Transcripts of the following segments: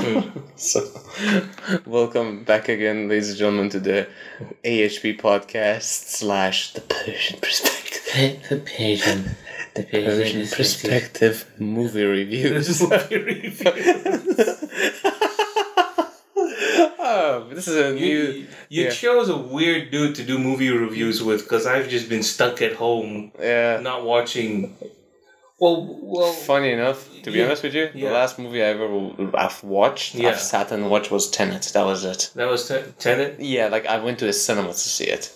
so, welcome back again, ladies and gentlemen, to the AHP podcast slash the Persian perspective. The Persian. The Persian perspective movie reviews. oh, this is a new. You, you yeah. chose a weird dude to do movie reviews with because I've just been stuck at home Yeah. not watching. Well, well, Funny enough, to be Yeah. honest with you, Yeah. the last movie I ever I've watched, Yeah. I've sat and watched was Tenet. That was it. that was ten- Tenet. Yeah, like I went to the cinema to see it.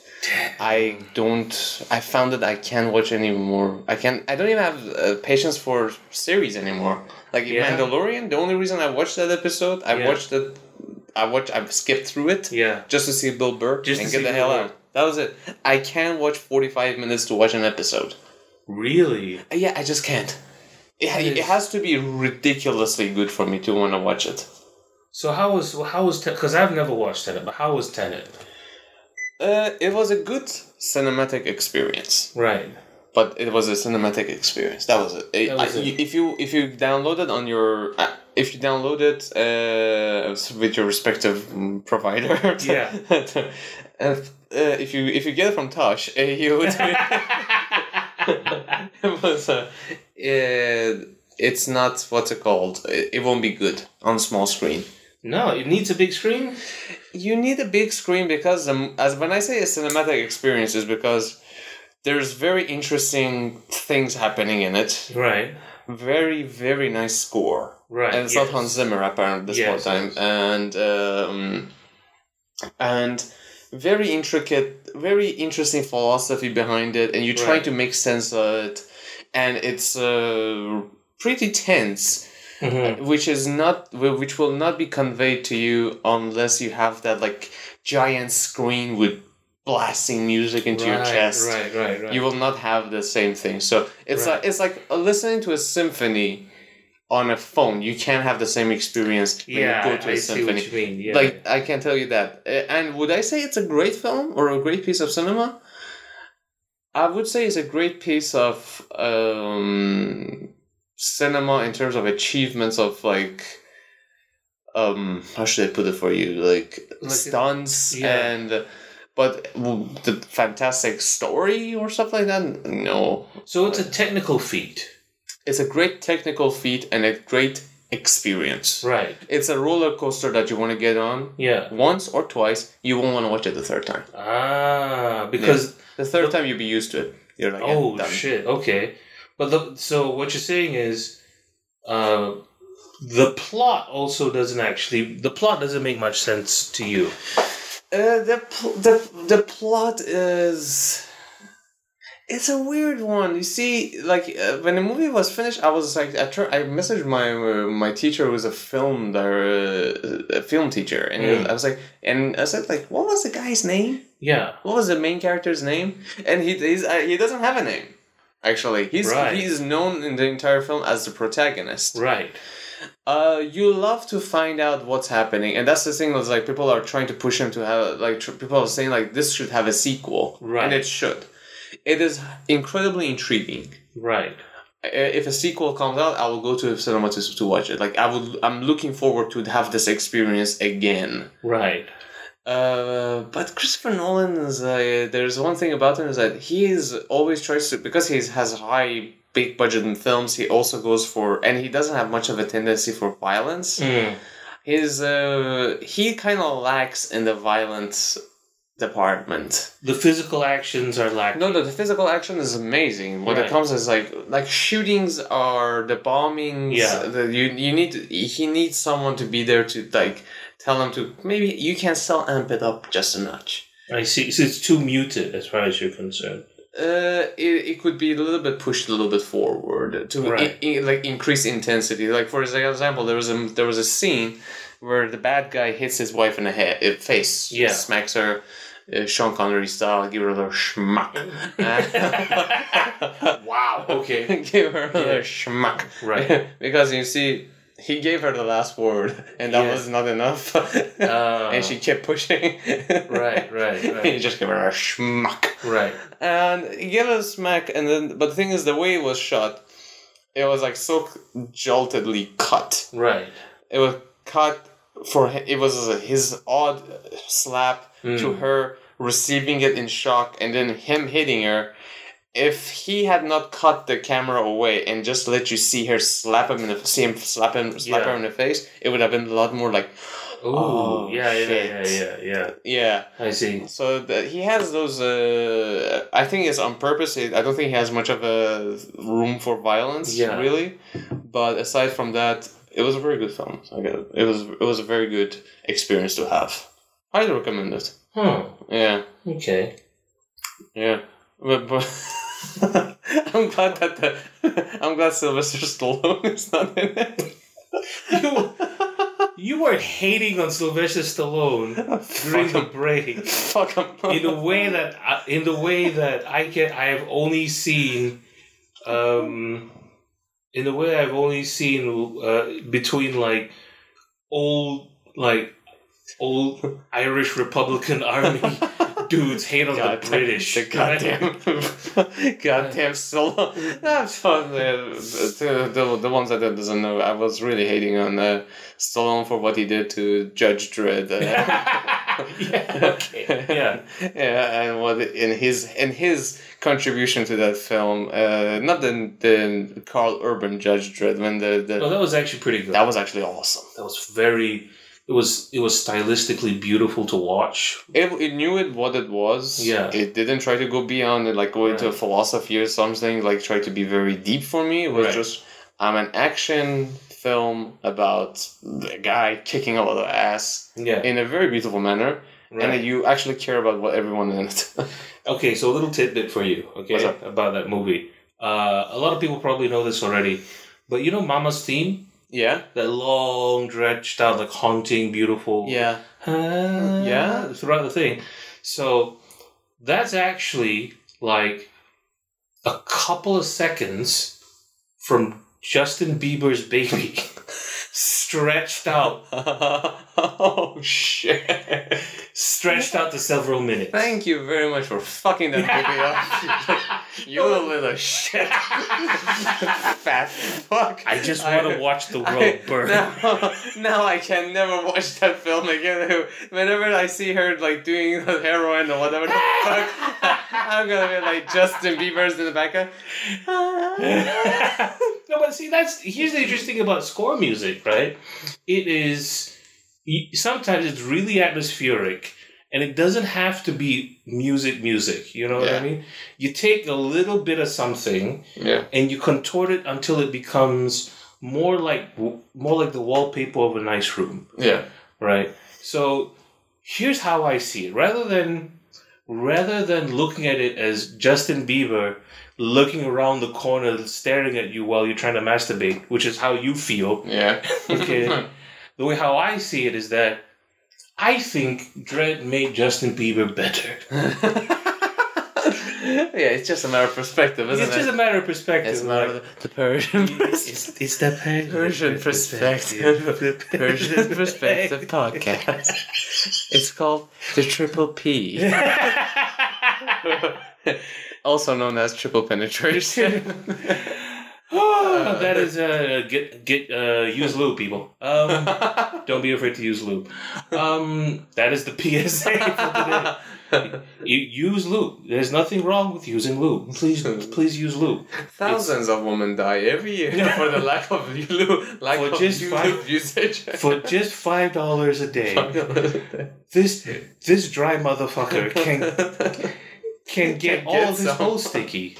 I don't. I found that I can't watch anymore. I can't. I don't even have uh, patience for series anymore. Like Yeah. Mandalorian. The only reason I watched that episode, I Yeah. watched it. I watched. I skipped through it Yeah. just to see Bill Burr Just and to get the Bill hell out. That was it. I can't watch forty five minutes to watch an episode. Really? Uh, Yeah, I just can't. It, it has to be ridiculously good for me to want to watch it. So how was how was Because I've never watched Tenet, but how was Tenet? Uh, it was a good cinematic experience. Right. but it was a cinematic experience. That was it. It- That was I- it. If you if you download it on your uh, if you download it uh, with your respective provider, Yeah. uh, uh, if you if you get it from Tosh, uh, you would. it was uh, uh, it's not what's it called. It, it won't be good on small screen. no, it needs a big screen. You need a big screen because um, as when I say a cinematic experience is because there's very interesting things happening in it. Right. Very very nice score, Right. and it's yes. not Hans Zimmer apparently this Yes. whole time, and um, and very intricate, very interesting philosophy behind it, and you're trying to make sense of it, and it's uh, pretty tense Mhm. which is not which will not be conveyed to you unless you have that like giant screen with blasting music into your chest Right. Right. Right. you will not have the same thing so it's Right. like it's like uh, listening to a symphony on a phone you can't have the same experience when yeah, you go to I a see symphony what you mean. Yeah. like i can tell you that and would i say it's a great film or a great piece of cinema i would say it's a great piece of um cinema in terms of achievements of like um how should i put it for you like, Like it- stunts yeah. and but the fantastic story or stuff like that no so it's a technical feat. It's a great technical feat and a great experience Right. it's a roller coaster that you want to get on Yeah. once or twice, you won't want to watch it the third time. Ah, because The third time you'll be used to it. You're like, oh done. shit. Okay, but the, so what you're saying is, uh, the plot also doesn't actually. The plot doesn't make much sense to you. Uh, the pl- the the plot is. It's a weird one. You see, like uh, when the movie was finished, I was like, I tur- I messaged my uh, my teacher who was a film dir- uh, a film teacher, and he was- Mm. I was like, and I said like, what was the guy's name? Yeah. What was the main character's name? And he he's, uh, he doesn't have a name. Actually, he's Right. he's known in the entire film as the protagonist. Right. Uh, you love to find out what's happening, and that's the thing. Was like people are trying to push him to have like tr- people are saying like this should have a sequel, Right. And it should. It is incredibly intriguing. Right. If a sequel comes out, I will go to the cinema to, to watch it. Like I would, I'm looking forward to have this experience again. Right. Uh, but Christopher Nolan is uh, there's one thing about him is that he is always tries to because he has high big budget in films. He also goes for and he doesn't have much of a tendency for violence. Mm. His uh, he kind of lacks in the violence department. The physical actions are lacking. No, no, the physical action is amazing. What Right. it comes is like like shootings are the bombings. Yeah. The, you you need to, he needs someone to be there to like tell him to maybe you can still amp it up just a notch. I see. So it's too muted as far as you're concerned. Uh, it, it could be a little bit pushed a little bit forward to Right. i- i- like increase intensity. Like for example, there was a there was a scene where the bad guy hits his wife in the head, uh, face, Yeah. smacks her, uh, Sean Connery style, give her a little schmuck. wow. Okay. give her a little Yeah. schmuck. Right. because you see, he gave her the last word, and that Yes. was not enough. Uh, and she kept pushing. Right, right, right. he just gave her a schmuck. Right. And he gave it a smack, and then, but the thing is, the way it was shot, it was like so joltedly cut. Right. It was cut for it was his odd slap to Mm. her receiving it in shock and then him hitting her if he had not cut the camera away and just let you see her slap him in the see him slap him slap Yeah. her in the face it would have been a lot more like Ooh, Oh, yeah, yeah, yeah, yeah, yeah. yeah I see. so that he has those uh i think it's on purpose i don't think he has much of a room for violence Yeah. really but aside from that it was a very good film I get it. it was it was a very good experience to have highly recommend it Huh. yeah Okay. yeah but, but i'm glad that the i'm glad sylvester stallone is not in it You, you were hating on Sylvester Stallone during the break Fuck him. in a way that I- in the way that I can I have only seen um in a way I've only seen uh, between like old like old Irish Republican army dudes hate on the British. The goddamn, goddamn Stallone. That's fun. The, the, the, the ones that doesn't know, I was really hating on uh, Stallone for what he did to Judge Dredd. Uh, yeah. Okay. Yeah. yeah, and what in his in his contribution to that film, uh, not the the Karl Urban Judge Dredd, when the, the No, that was actually pretty good. that was actually awesome. That was very. It was it was stylistically beautiful to watch. It, it knew it what it was. Yeah. It didn't try to go beyond it, like go into Right. philosophy or something, like try to be very deep for me. It was Right. just I'm an action film about the guy kicking a lot of ass Yeah. in a very beautiful manner. And Right. then you actually care about what everyone in it. Okay, so a little tidbit for you, okay, about that movie. Uh, a lot of people probably know this already, but you know Mama's theme? Yeah? That long, stretched out, like haunting, beautiful. Yeah. Ah, Yeah. Throughout the thing. So that's actually like a couple of seconds from Justin Bieber's baby stretched out, oh shit. stretched out to several minutes. Thank you very much for fucking that movie up. You little shit. Fat fuck. I just want to watch the world I- burn. Now, now I can never watch that film again. Whenever I see her like doing the heroin or whatever the fuck, I'm gonna be like Justin Bieber's in the background. no, but see, that's here's the interesting thing about score music, right? It is sometimes it's really atmospheric, and it doesn't have to be music, music. You know what I mean? You take a little bit of something Yeah. and you contort it until it becomes more like more like the wallpaper of a nice room Yeah. right so here's how i see it rather than rather than looking at it as justin bieber looking around the corner staring at you while you're trying to masturbate which is how you feel Yeah. Okay. the way how i see it is that i think Dredd made justin bieber better yeah, it's just a matter of perspective, isn't it's it? just a matter of perspective it's a matter of the Persian it's, it's the Persian, Persian perspective. Persian perspective podcast. It's called the Triple P, also known as triple penetration. That is uh get get uh use lube people. Um don't be afraid to use lube. Um that is the PSA for today. You use lube. There's nothing wrong with using lube. Please please use lube. Thousands of women die every year for the lack of lube, lack For of just lube five- usage. For just five dollars a day. This this dry motherfucker can can get Can all get of his some. sticky.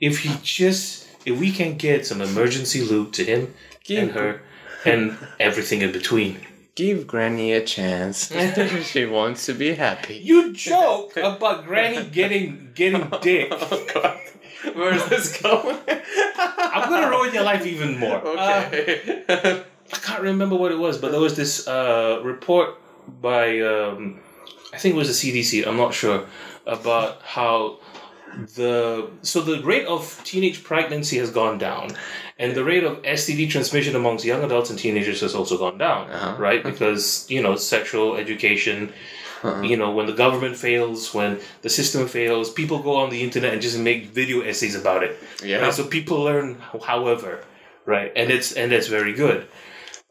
If he just if we can get some emergency loot to him and her and everything in between. give Granny a chance. she wants to be happy. You joke about Granny getting getting dick. Oh God, where's this going? I'm gonna ruin your life even more. Uh, Okay. I can't remember what it was, but there was this uh, report by um, I think it was the CDC. I'm not sure about how the so the rate of teenage pregnancy has gone down, and the rate of STD transmission amongst young adults and teenagers has also gone down. Uh-huh. Right, because you know sexual education. Uh-huh. You know, when the government fails, when the system fails, people go on the internet and just make video essays about it. yeah. Right? So people learn, however, right, and it's and that's very good.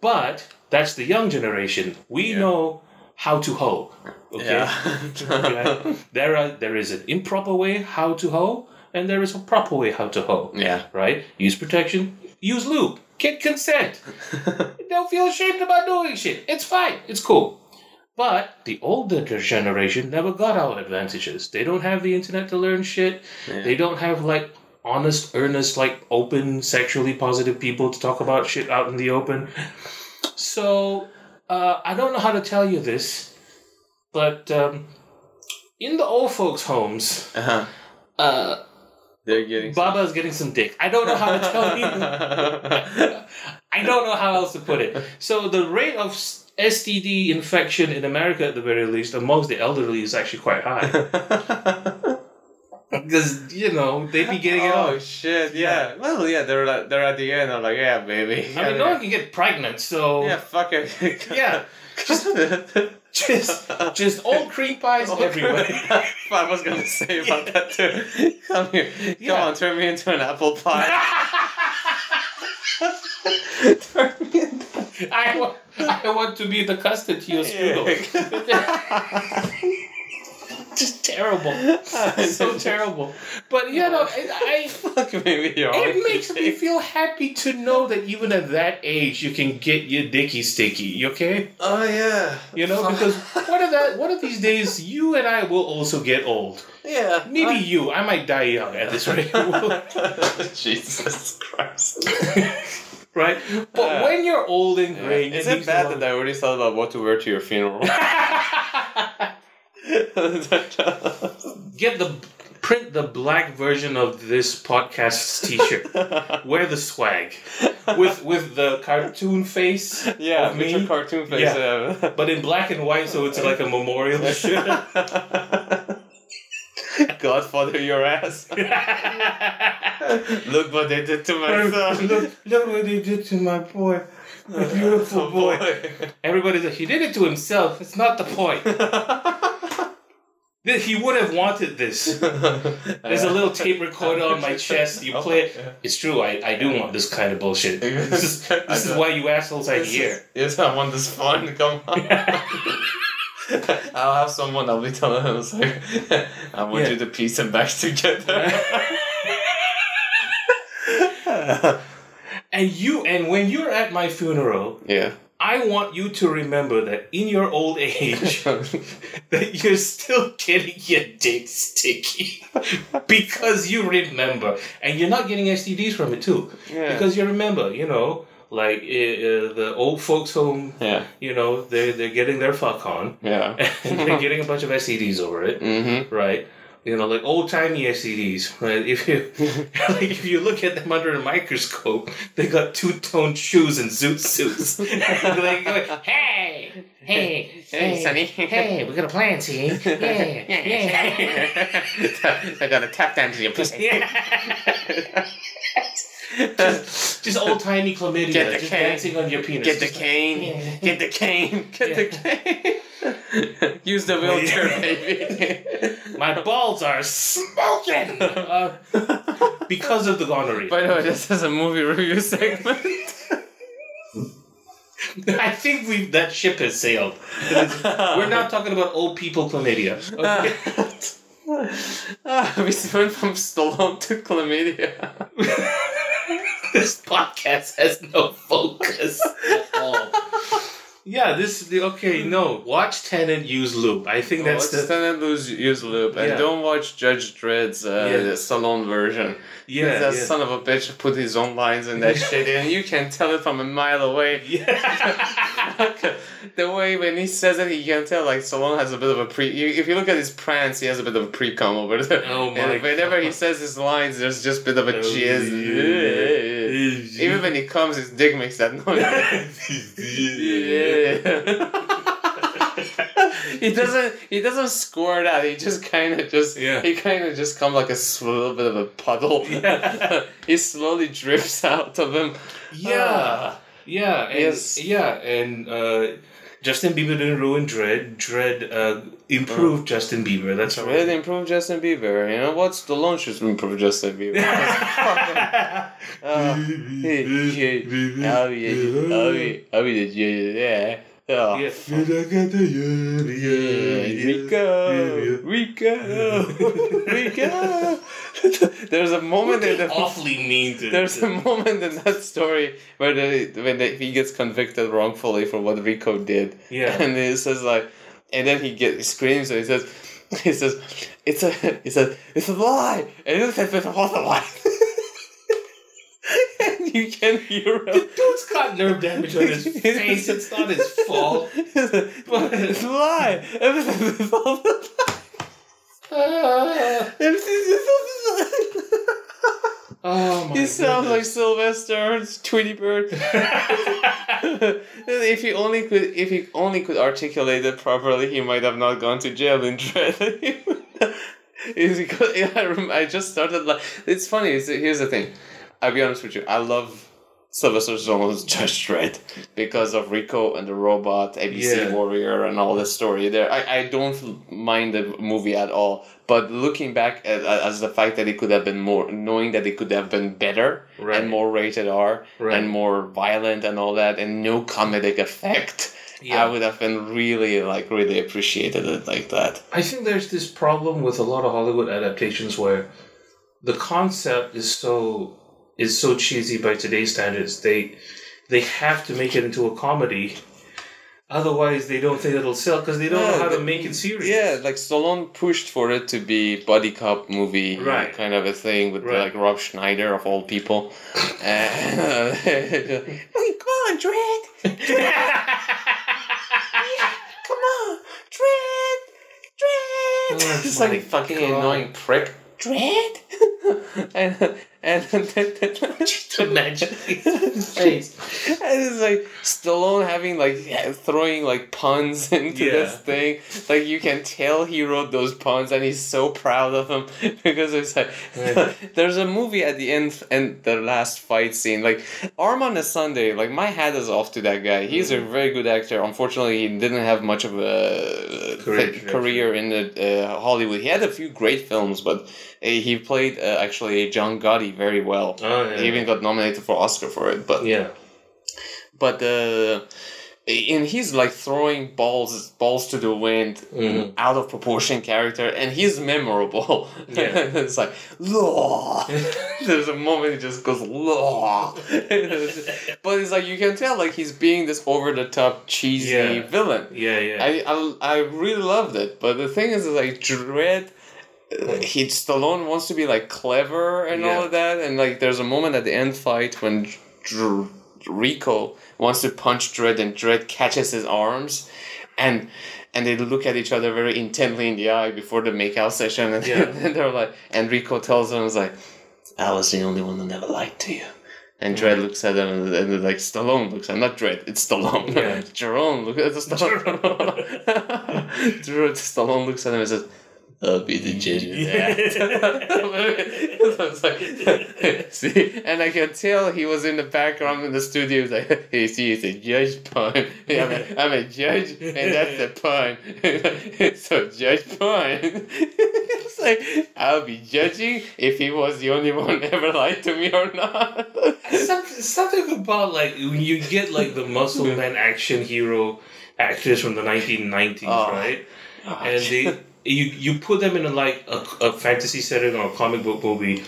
But that's the young generation. We Yeah. know how to hoe. Okay. Okay? There are there is an improper way how to hoe, and there is a proper way how to hoe. yeah. Right? Use protection, use lube, get consent. Don't feel ashamed about doing shit. It's fine. It's cool. But the older generation never got our advantages. They don't have the internet to learn shit. They don't have like honest, earnest, like open, sexually positive people to talk about shit out in the open. So uh, I don't know how to tell you this, but um, in the old folks' homes, Uh-huh. uh, They're getting. Baba is getting some dick. I don't know how to tell you. I don't know how else to put it. So the rate of STD infection in America, at the very least, amongst the elderly, is actually quite high because you know they be getting it oh shit! Yeah. Well, yeah. They're like, they're at the end. I'm like, yeah, baby. I mean, no one can get pregnant, so Yeah, fuck it. Yeah. just just old cream pies everywhere. I was gonna say about that too. Come here. Come Yeah. on, turn me into an apple pie. turn me into. I want, I want to be the custard to your strudel. Just terrible, so terrible. But you know, I, Fuck me with your I it makes me shake. feel happy to know that even at that age you can get your dicky sticky. You okay? Oh yeah. You know, because one of that one of these days you and I will also get old. Yeah. Maybe you. I might die young at this rate. Jesus Christ. right? But Uh, when you're old and gray, Is it bad that I already thought about what to wear to your funeral? get the print the black version of this podcast's t-shirt. Wear the swag with with the cartoon face, yeah, Of me? cartoon face. Yeah. Yeah. but in black and white, so it's like a memorial shirt. Godfather, your ass. Look what they did to my son. look, look what they did to my boy, my beautiful boy. Everybody's like, he did it to himself. It's not the point. He would have wanted this. There's a little tape recorder on my chest. You play it. It's true. I, I do want this kind of bullshit. This is, this is why you assholes are here. Yes, I want this fun to come on. I'll have someone, I'll be telling him. it's like, I want Yeah. you to piece them back together. And you and when you're at my funeral, yeah. I want you to remember that in your old age that you're still getting your dick sticky because you remember and you're not getting STDs from it too yeah. because you remember you know like uh, the old folks home yeah. you know they're, they're getting their fuck on Yeah. and they're getting a bunch of STDs over it Mm-hmm. right you know like old timey STDs right? If you like if you look at them under a microscope they got two toned shoes and zoot suits. Like, like, hey hey Hey, Sonny. hey we got a plan see yeah yeah I gotta tap dance your pussy. Just, just old timey chlamydia, Get the just cane. dancing on your penis. Get the Just- cane. Yeah. Get the cane. Get the cane. Use the wheelchair, baby. My balls are smoking uh, because of the gonorrhea. By the way, this is a movie review segment. I think we that ship has sailed. We're not talking about old people chlamydia. Okay? ah, we went from Stallone to chlamydia. This podcast has no focus at all. Yeah, this the okay. No, watch Tenet use loop. I think that's Watch the Tenet lose use loop and Yeah. don't watch Judge Dredd's uh, Yeah. Stallone version. yeah. that yeah. son of a bitch put his own lines in that shit, and you can tell it from a mile away. Yeah. the way when he says it, you can tell like Stallone has a bit of a pre. you- If you look at his prance, he has a bit of a pre cum over there. Oh my And whenever he says his lines, there's just a bit of a Oh, jizz. Yeah. Even when he comes, his dick makes that noise. he doesn't. He doesn't squirt out. He just kind of just. Yeah. He kind of just come like a little bit of a puddle. Yeah. he slowly drips out of him. Yeah. Yeah, and, Yes. yeah, and uh, Justin Bieber didn't ruin Dredd. Dredd uh, improved Justin Bieber. That's how. Really improve Justin Bieber. You know what? Stallone should improve Justin Bieber. Oh, the. Yeah. Oh. Yeah. Yeah, Rico, Rico, Rico. There's a moment in the awfully mean to. there's a moment in that story where the, when the, he gets convicted wrongfully for what Rico did, Yeah. and he says like, and then he get he screams and he says, he says, it's a, he says, it's a lie, and he says, it's a false lie. and you can hear him. Dude's got nerve damage on his face. It's not his fault. it's a lie. Everything is all the Ah. oh my He sounds like. Sylvester Tweety Bird. if he only could, if he only could articulate it properly, he might have not gone to jail in Dredd. Is because I, rem- I just started like it's funny. It's, here's the thing. I'll be honest with you. I love Sylvester Stallone's just Dredd because of Rico and the robot, ABC Yeah. Warrior, and all this story there. I, I don't mind the movie at all. But looking back at, as the fact that it could have been more, knowing that it could have been better Right. and more rated R Right. and more violent and all that, and no comedic effect, Yeah. I would have been really like really appreciated it like that. I think there's this problem with a lot of Hollywood adaptations where the concept is so is so cheesy by today's standards. They they have to make it into a comedy. Otherwise, they don't think it'll sell because they don't know Yeah, how to make it serious. Yeah, like Stallone pushed for it to be buddy cop movie Right. kind of a thing with Right. like Rob Schneider of all people. And, hey, come on, Dredd! Come on, Dredd! Dredd! Oh, it's like fucking God. annoying prick. Dredd! and and Just imagine his face. and it's like Stallone having like throwing like puns into Yeah. this thing. Like you can tell he wrote those puns and he's so proud of them because it's like there's a movie at the end and the last fight scene. Like Armand Assante, like my hat is off to that guy. He's Mm-hmm. a very good actor. Unfortunately, he didn't have much of a Career career in the, uh, Hollywood. He had a few great films, but he played uh, actually John Gotti very well. Oh yeah. He even got nominated for Oscar for it, but yeah. but uh, and he's like throwing balls balls to the wind Mhm. out of proportion character and he's memorable Yeah. it's like law there's a moment he just goes law but it's like you can tell like he's being this over the top cheesy Yeah. villain Yeah, yeah. I, I I really loved it, but the thing is, like Dredd, he Stallone wants to be like clever and all of that, and like there's a moment at the end fight when Dr- Rico wants to punch Dredd, and Dredd catches his arms, and and they look at each other very intently in the eye before the makeout session, and, Yeah. and they're like, and Rico tells him, "Is like, I was the only one who never lied to you." And Dredd looks at him and, and like Stallone looks at him, not Dredd, it's Stallone. Yeah. Jerome, look at the Stallone. Dredd, Stallone looks at him and says, I'll be the judge of that. So it's like, see, and I can tell he was in the background in the studio. He's like, hey, see, it's a judge pun. I'm a, I'm a judge, and that's the pun. so, judge pun. it's like, I'll be judging if he was the only one ever lied to me or not. Something, something about like when you get like the muscle man action hero actors from the 1990s, Oh. Ah. right? Ah, and they you you put them in a like a, a fantasy setting or a comic book movie.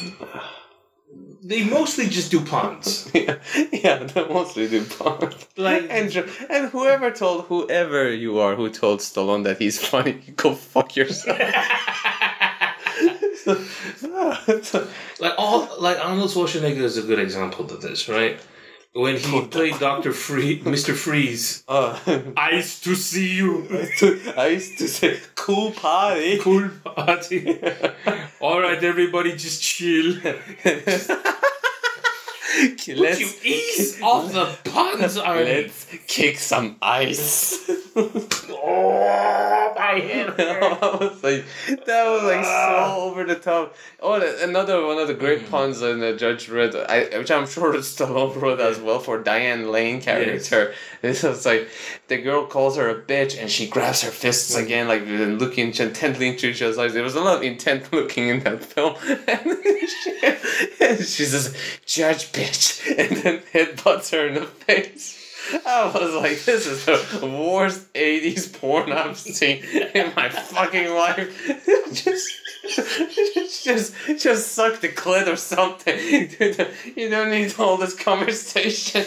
They mostly just do puns. yeah, yeah, they mostly do puns. Like And and whoever told whoever you are who told Stallone that he's funny, go fuck yourself. like all like Arnold Schwarzenegger is a good example of this, right? When he played Doctor Free, Mr. Freeze. uh, used to see you. I used to say cool party. Cool party. All right, everybody, just chill. Would you let's ease off the puns already? let's kick some ice. Oh, Diane. I was like, that was like so over the top. Oh, another one of the great mm. puns in the Judge Dredd, I, which I'm sure is still Stallone wrote as well for Diane Lane character. This was like, the girl calls her a bitch and she grabs her fists again, like looking intently into each other's eyes. There was a lot of intent looking in that film. And she, and she says, Judge bitch, and then headbutts her in the face. I was like, this is the worst 80s porn I've seen in my fucking life. just, just, just suck the clit or something. You don't need all this conversation.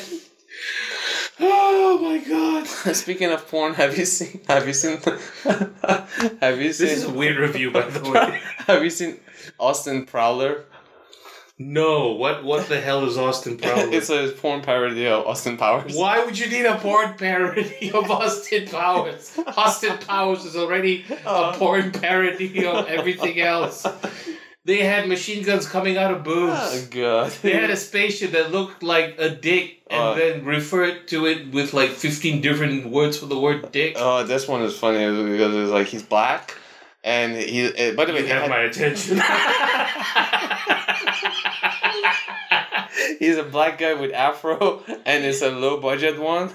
Oh my god. Speaking of porn, have you seen? Have you seen? have you seen? This is a weird review, by the way. have you seen Austin Prowler? No, what what the hell is Austin Powers? it's a porn parody of Austin Powers. Why would you need a porn parody of Austin Powers? Austin Powers is already a porn parody of everything else. They had machine guns coming out of boobs. Oh god. They had a spaceship that looked like a dick and Uh. then referred to it with like 15 different words for the word dick. Oh, this one is funny because it's like he's black, and he. Uh, by the way, you he have had- my attention. he's a black guy with afro, and it's a low budget one.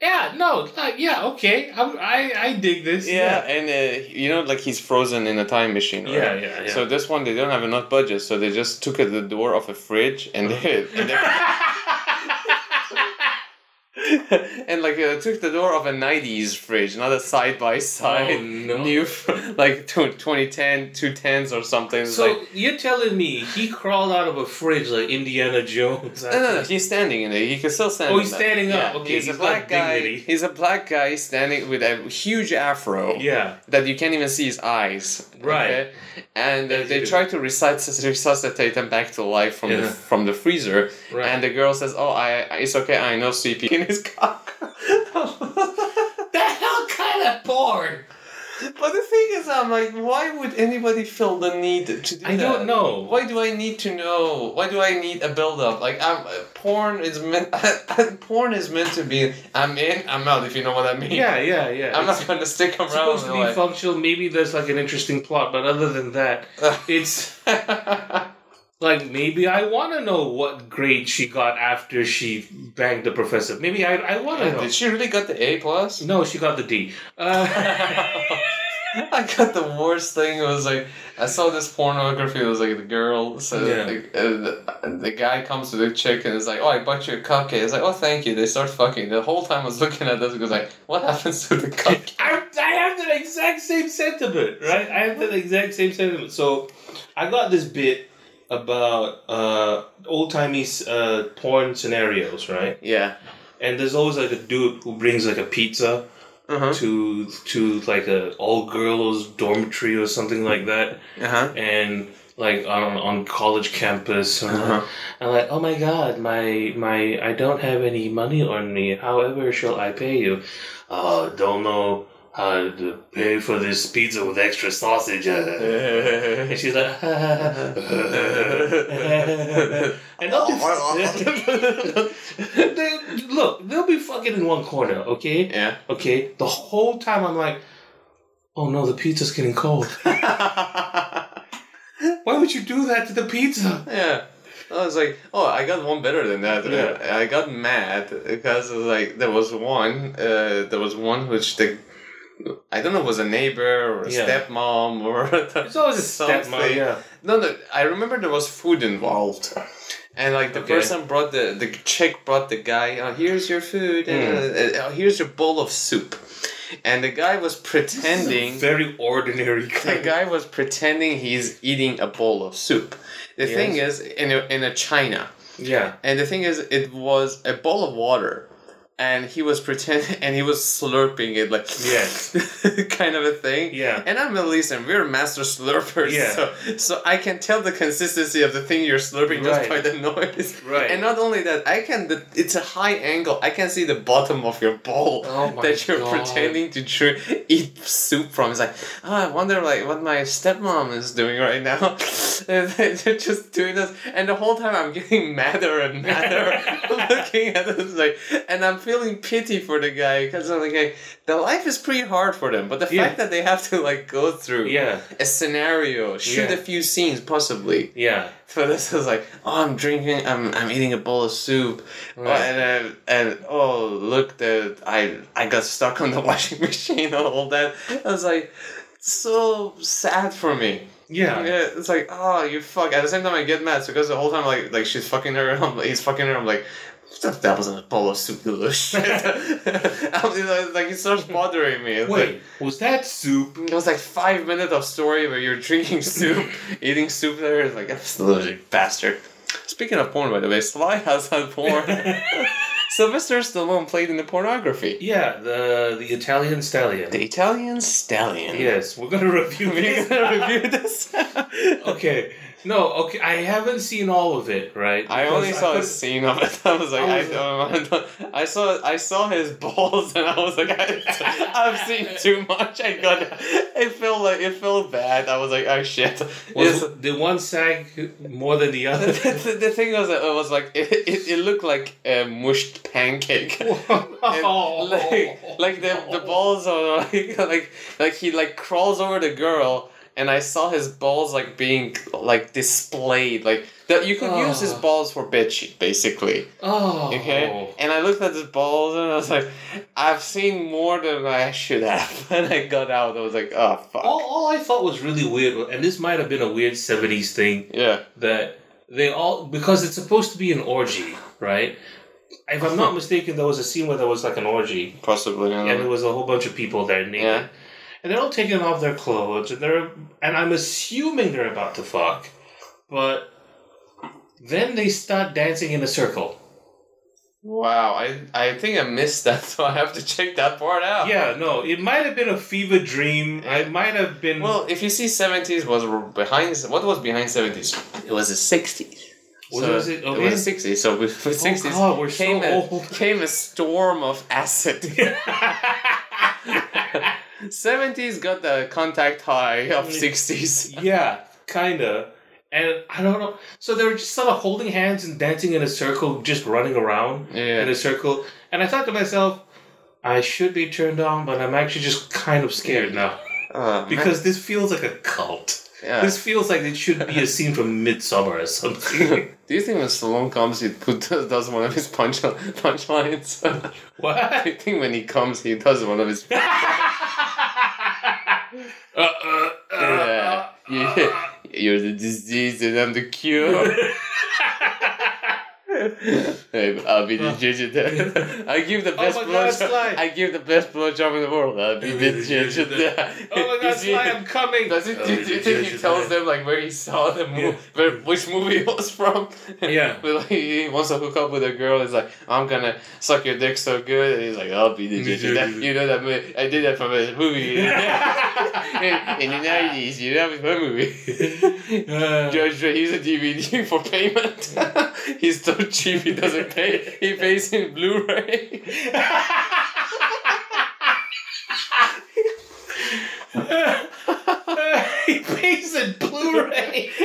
yeah, no, uh, yeah, okay. I, I, I dig this. yeah, and uh, you know, like he's frozen in a time machine, right? Yeah, yeah, yeah. So this one, they don't have enough budget, so they just took at the door of a fridge and they, and, they and like uh, took the door of a '90s fridge, not a side by side new no. like tw- 2010, 210s or something. It's So like, you're telling me he crawled out of a fridge like Indiana Jones? No, no, no, he's standing in there. He can still stand. Oh, he's standing up. Yeah, Okay, he's, he's a black guy. dignity. He's a black guy standing with a huge afro. Yeah. That you can't even see his eyes. Right. okay? And uh, they try to resusc- resuscitate him back to life from the from the freezer. Right. And the girl says, "Oh, I it's okay. I know CP in his cock." The hell kind of porn? But the thing is, I'm like, why would anybody feel the need to do I that? don't know. Why do I need to know? Why do I need a build up? Like, I'm uh, porn is meant. porn is meant to be. I'm in. I'm out. If you know what I mean. Yeah, yeah, yeah. I'm It's not gonna stick around. supposed to be like- functional. Maybe there's like an interesting plot, but other than that, it's like maybe I want to know what grade she got after she banged the professor. Maybe I I want to know. Did she really got the A plus? No, she got the D. Uh, I got the worst thing. It was like I saw this pornography. It was like the girl said, Yeah. like, uh, the, the guy comes to the chick and is like, "Oh, I bought you a cupcake." It's like, "Oh, thank you." They start fucking. The whole time I was looking at this because like, what happens to the cupcake? I, I have the exact same sentiment, right? I have the exact same sentiment. So I got this bit about uh, old timey uh, porn scenarios, right? yeah. And there's always like a dude who brings like a pizza Uh huh. to to like a all girls dormitory or something like that, Uh huh. and like on on college campus. Uh-huh. I'm like, oh my god, my my I don't have any money on me. However, shall I pay you? Uh, don't know how to pay for this pizza with extra sausage. uh." And she's like, and they'll they, look, they'll be fucking in one corner, okay? yeah. Okay. The whole time I'm like, oh no, the pizza's getting cold. Why would you do that to the pizza? Yeah. I was like, oh, I got one better than that. Yeah. I got mad because like there was one, uh, there was one which the, I don't know, it was a neighbor or a Yeah. stepmom or It's always a stepmom, something. yeah. No, no, I remember there was food involved. And like the Okay. person brought the the chick brought the guy. Oh, here's your food, and Hmm. uh, uh, here's your bowl of soup. And the guy was pretending. Very ordinary The guy was pretending he's eating a bowl of soup. The Yes. thing is, in a, in a china, Yeah. and the thing is, it was a bowl of water, and he was pretending, and he was slurping it like Yes. kind of a thing. Yeah. And I'm Middle Eastern. We're master slurpers. Yeah. So, so I can tell the consistency of the thing you're slurping just by the noise. Right. And not only that, I can. The, it's a high angle. I can see the bottom of your bowl Oh that you're God. pretending to tr- eat soup from. It's like, oh, I wonder like what my stepmom is doing right now. And They're just doing this, and the whole time I'm getting madder and madder, looking at this like, and I'm feeling pity for the guy because I'm like, hey, the life is pretty hard for them, but the Yeah. fact that they have to like go through Yeah, a scenario, shoot Yeah. a few scenes possibly. yeah. For this is like, oh, I'm drinking, I'm, I'm eating a bowl of soup, oh, Right. and then, and oh, look, the I I got stuck on the washing machine, and all that. I was like, so sad for me. Yeah. Yeah, it's like, oh, you fuck. At the same time, I get mad because the whole time, like, like she's fucking her, I'm, he's fucking her. I'm like, "What that wasn't a bowl of soup, you little shit. I'm, you know, like, it starts bothering me. It's Wait, was that soup? It was like five minutes of story where you're drinking soup, eating soup there. It's like, that's a bastard. Speaking of porn, by the way, Sly has had porn. Sylvester Stallone played in the pornography. Yeah, the the Italian stallion. The Italian Stallion. Yes, we're gonna review We're gonna review this. okay. No, okay. I haven't seen all of it, right? I only saw a scene of it. I was like, I I, was- don't, I, don't, I saw, I saw his balls, and I was like, I, I've seen too much. I got, it felt like it felt bad. I was like, oh shit. Was It's- the one sag more than the the, other? the, the thing was, that it was like it, it, it looked like a mushed pancake. Oh. like, like the, the balls are like, like like he like crawls over the girl and I saw his balls like being like displayed like that you could use his Oh. balls for bed sheet basically Oh. okay and I looked at his balls and I was like I've seen more than I should have and I got out I was like oh fuck All, all I thought was really weird, and this might have been a weird 70s thing, yeah that they all, because it's supposed to be an orgy, right? If I'm not mistaken, there was a scene where there was like an orgy, possibly and there was a whole bunch of people there naked. Yeah. And they're all taking off their clothes, and they're, and I'm assuming they're about to fuck, but then they start dancing in a circle. wow I I think I missed that so I have to check that part out Yeah, no, it might have been a fever dream. I might have been. Well, if you see seventies was behind what was behind seventies? It was the sixties. Was- so was it- It okay. was the sixties. So with with Oh, sixties God, we're so came a old. came a storm of acid. Seventies got the contact high of sixties. yeah, kinda. And I don't know. So they were just sort of holding hands and dancing in a circle, just running around in a circle. And I thought to myself, I should be turned on, but I'm actually just kind of scared now Uh, because this feels like a cult. yeah. This feels like it should be a scene from Midsommar or something. Do you think when Stallone comes, he put does one of his punch punchlines? what? I think when he comes, he does one of his. Uh, uh, uh, Yeah. yeah. You're the disease and I'm the cure. Hey, I'll be the judge of. I give the best Oh my God, blowjob. Sly. I give the best blowjob in the world. I'll be the judge of oh my god, You see- Sly, I'm coming! Does it, I'll do, do you think he tells them like where he saw the movie, Yeah. where, which movie it was from? Yeah. But like he wants to hook up with a girl. He's like, I'm gonna suck your dick so good, and he's like, I'll be the judge of. You know that movie? I did that from a movie in, in the nineties. You know that movie. Uh, Judge Dredd, he's a DVD for payment. he's so cheap he doesn't pay. He pays in Blu-ray. he pays in Blu-ray.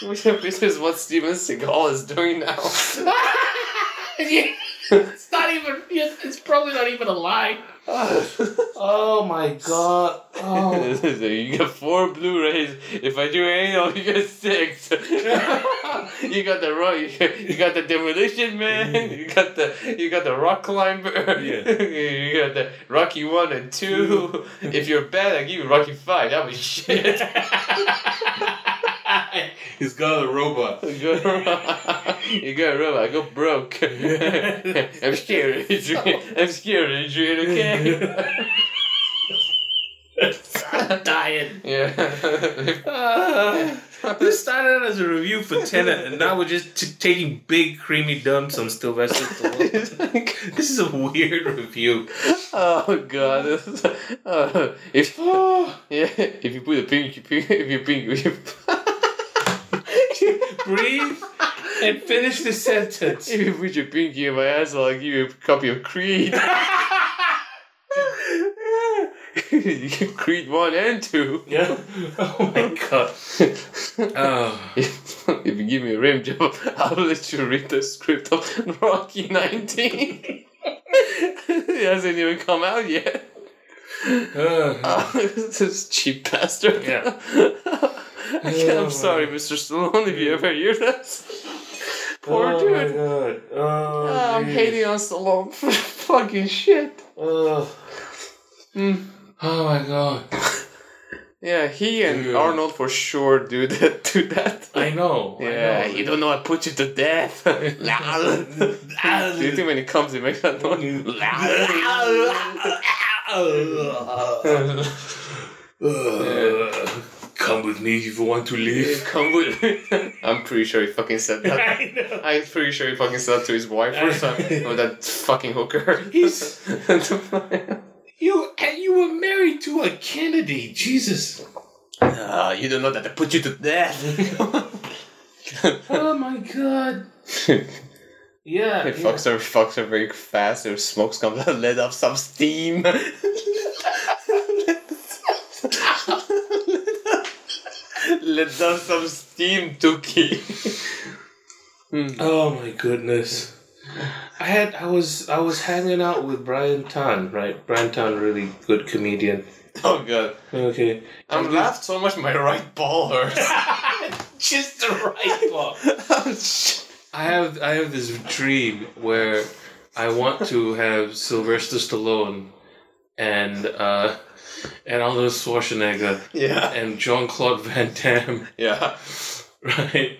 this is what Steven Seagal is doing now. it's not even. It's probably not even a lie. Oh my god. Oh. you get four Blu-rays. If I do anal, you get six. you got the rock. You got, the demolition man. You got the you got the rock climber. Yeah. you got the Rocky one and two. if you're bad, I give you Rocky five. That was shit. He's got a robot. you got you got a robot. I go broke. I'm scared, Adrian. I'm scared, Adrian. Okay. I'm dying. yeah. Uh, this started as a review for Tenet, and now we're just t- taking big creamy dumps on Sylvester Stallone. This is a weird review. oh god. This is- uh, if yeah, if you put a pinky, pink, if you pink, if you, Breathe and finish the sentence. if you put your pinky in my ass, I'll give you a copy of Creed. Creed one and two. Yeah. Oh my god. Oh. if you give me a rim job, I'll let you read the script of Rocky 19. it hasn't even come out yet. Uh, this cheap bastard. Yeah. I can't, I'm sorry, Mr. Stallone, if you ever hear this. Poor oh dude. my god. Oh, Ah, I'm jeez. hating on Stallone for fucking shit. Oh. Mm. Oh my god. Yeah, he and Dude. Arnold for sure do that. Do that. I know. I Yeah, know. you don't know I put you to death. do you think when he comes, he makes that noise? Uh, come with me if you want to live. Come with me. I'm pretty sure he fucking said that. I know. I'm pretty sure he fucking said that to his wife or something. Or that fucking hooker. He's- You and you were married to a Kennedy. Jesus. Ah, you don't know that I put you to death. Oh my god. Yeah. It fucks her, fucks her very fast. Her smokes comes out, let off some steam. let off some steam, Tuki. Hmm. Oh my goodness. I had I was I was hanging out with Brian Tan, right? Brian Tan, really good comedian. Oh god, Okay. I'm And laughed so much my right ball hurts. Just the right ball. I have I have this dream where I want to have Sylvester Stallone and uh and Arnold Schwarzenegger yeah, and Jean Claude Van Damme, yeah. right?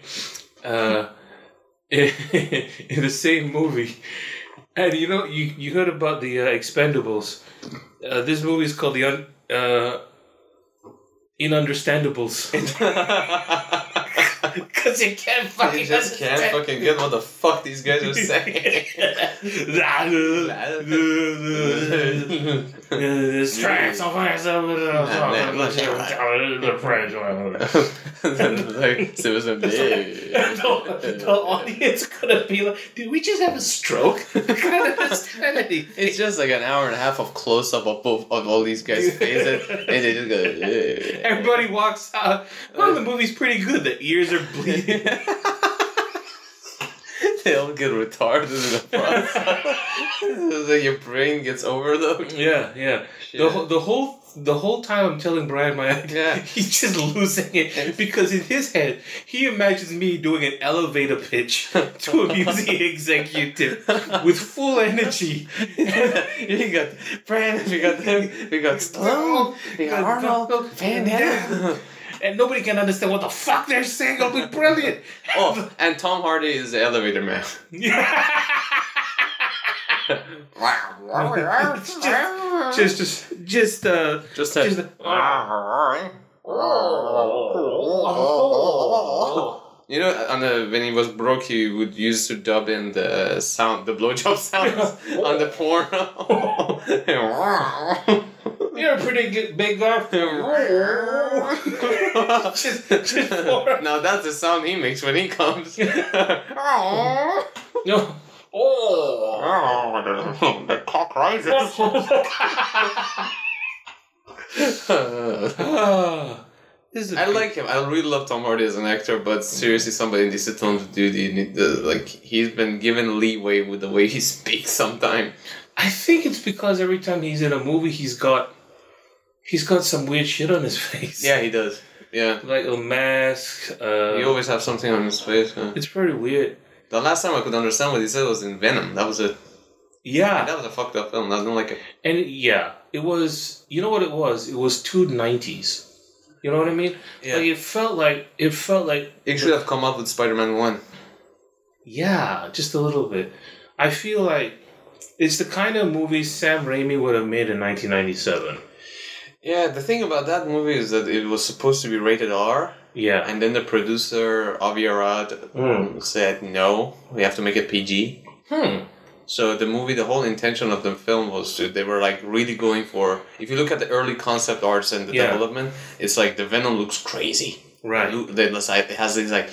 Uh, in, in the same movie. And you know, you, you heard about the uh, Expendables. Uh, this movie is called the un, uh, Inunderstandables. Because you can't fucking I just can't fucking get what the fuck these guys are saying. Strengths oh, of like, so it was a big. the, the audience could have been like, did we just have a stroke? I can't understand. It's just like an hour and a half of close up of both of all these guys' faces, and they just go. "Ugh." Everybody walks out. Well, the movie's pretty good. The ears are bleeding. They all get retarded in the process. it's like your brain gets overloaded. yeah, yeah. The, whole- the whole the whole time I'm telling Brian my idea, Yeah. he's just losing it because in his head he imagines me doing an elevator pitch to a music executive with full energy. you got Brandon, we got him, we got Stallone, we got Arnold, Van Damme. And nobody can understand what the fuck they're saying. It'll be brilliant. Oh, and Tom Hardy is the elevator man. just, just, just, uh, Just a, just. You know, on the when he was broke, he would use to dub in the sound, the blowjob sounds on the porno. You're a pretty good, big guy. Just, just for, now that's the sound he makes when he comes. no. Oh. the cock rises. This is a I big- like him. I really love Tom Hardy as an actor, but seriously, somebody needs to tell him to do the, the like. He's been given leeway with the way he speaks. Sometimes I think it's because every time he's in a movie, he's got, he's got some weird shit on his face. Yeah, he does. Yeah, like a mask. Uh, he always have something on his face. yeah. it's very weird. The last time I could understand what he said was in Venom. That was a Yeah, that was a fucked up film. I don't like it. and yeah, it was. You know what it was? It was two nineties. You know what I mean? Yeah. Like it felt like it felt like It should have come up with Spider Man One. yeah, just a little bit. I feel like it's the kind of movie Sam Raimi would have made in nineteen ninety seven. Yeah, the thing about that movie is that it was supposed to be rated R, Yeah. and then the producer Avi Arad Hmm. said no, we have to make it PG. Hmm. So the movie, the whole intention of the film was to, they were like really going for. If you look at the early concept arts and the Yeah. development, it's like the Venom looks crazy. Right. The side- It has these like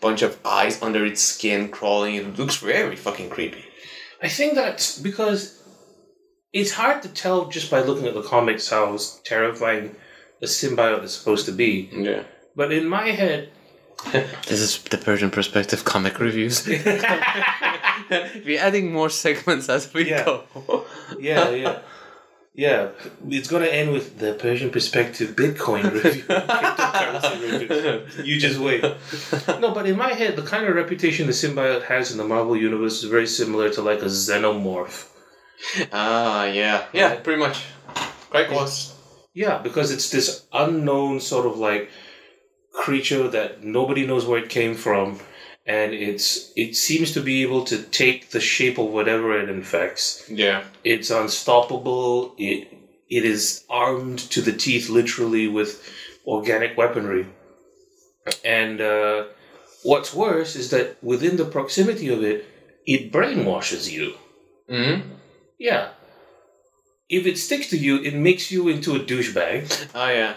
bunch of eyes under its skin crawling. It looks very fucking creepy. I think that's because it's hard to tell just by looking at the comics how terrifying the symbiote is supposed to be. Yeah. But in my head, This is the Persian perspective comic reviews. We're adding more segments as we Yeah. go. Yeah, yeah. Yeah, it's gonna end with the Persian perspective Bitcoin review. You just wait. No, but in my head, the kind of reputation the symbiote has in the Marvel universe is very similar to like a xenomorph. Ah, yeah, yeah, pretty much. Quite close. Yeah, because it's this unknown sort of like creature that nobody knows where it came from, and it's it seems to be able to take the shape of whatever it infects. Yeah. It's unstoppable. It it is armed to the teeth, literally, with organic weaponry. And uh, what's worse is that within the proximity of it, it brainwashes you. hmm Yeah. If it sticks to you, it makes you into a douchebag. Oh, yeah.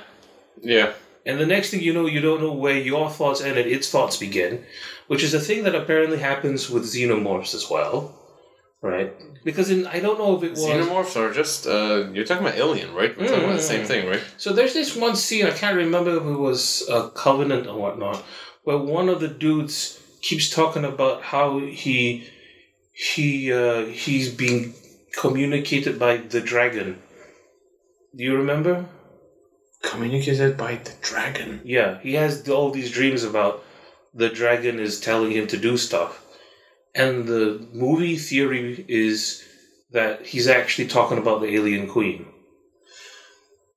Yeah. And the next thing you know, you don't know where your thoughts end and its thoughts begin, which is a thing that apparently happens with xenomorphs as well, right? Because in I don't know if it was Xenomorphs are just, uh, you're talking about Alien, right? We're talking about the same Mm. thing, right? so. There's this one scene I can't remember if it was a Covenant or whatnot, where one of the dudes keeps talking about how he he uh, he's being communicated by the dragon. Do you remember? Communicated by the dragon. Yeah, he has all these dreams about the dragon is telling him to do stuff. And the movie theory is that he's actually talking about the alien queen.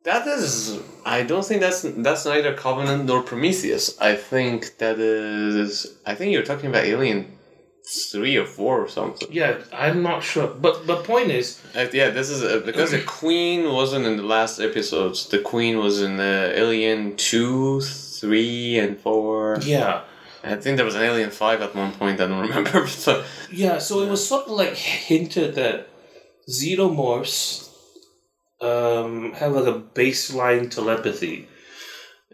That is, I don't think that's that's neither Covenant nor Prometheus. I think that is, I think you're talking about Alien three or four or something. Yeah, I'm not sure. But the point is, Uh, yeah, this is uh, because the Queen wasn't in the last episodes. The Queen was in the Alien two, three, and four. yeah, I think there was an Alien five at one point. I don't remember. So yeah, so it was sort of like hinted that xenomorphs um, have like a baseline telepathy.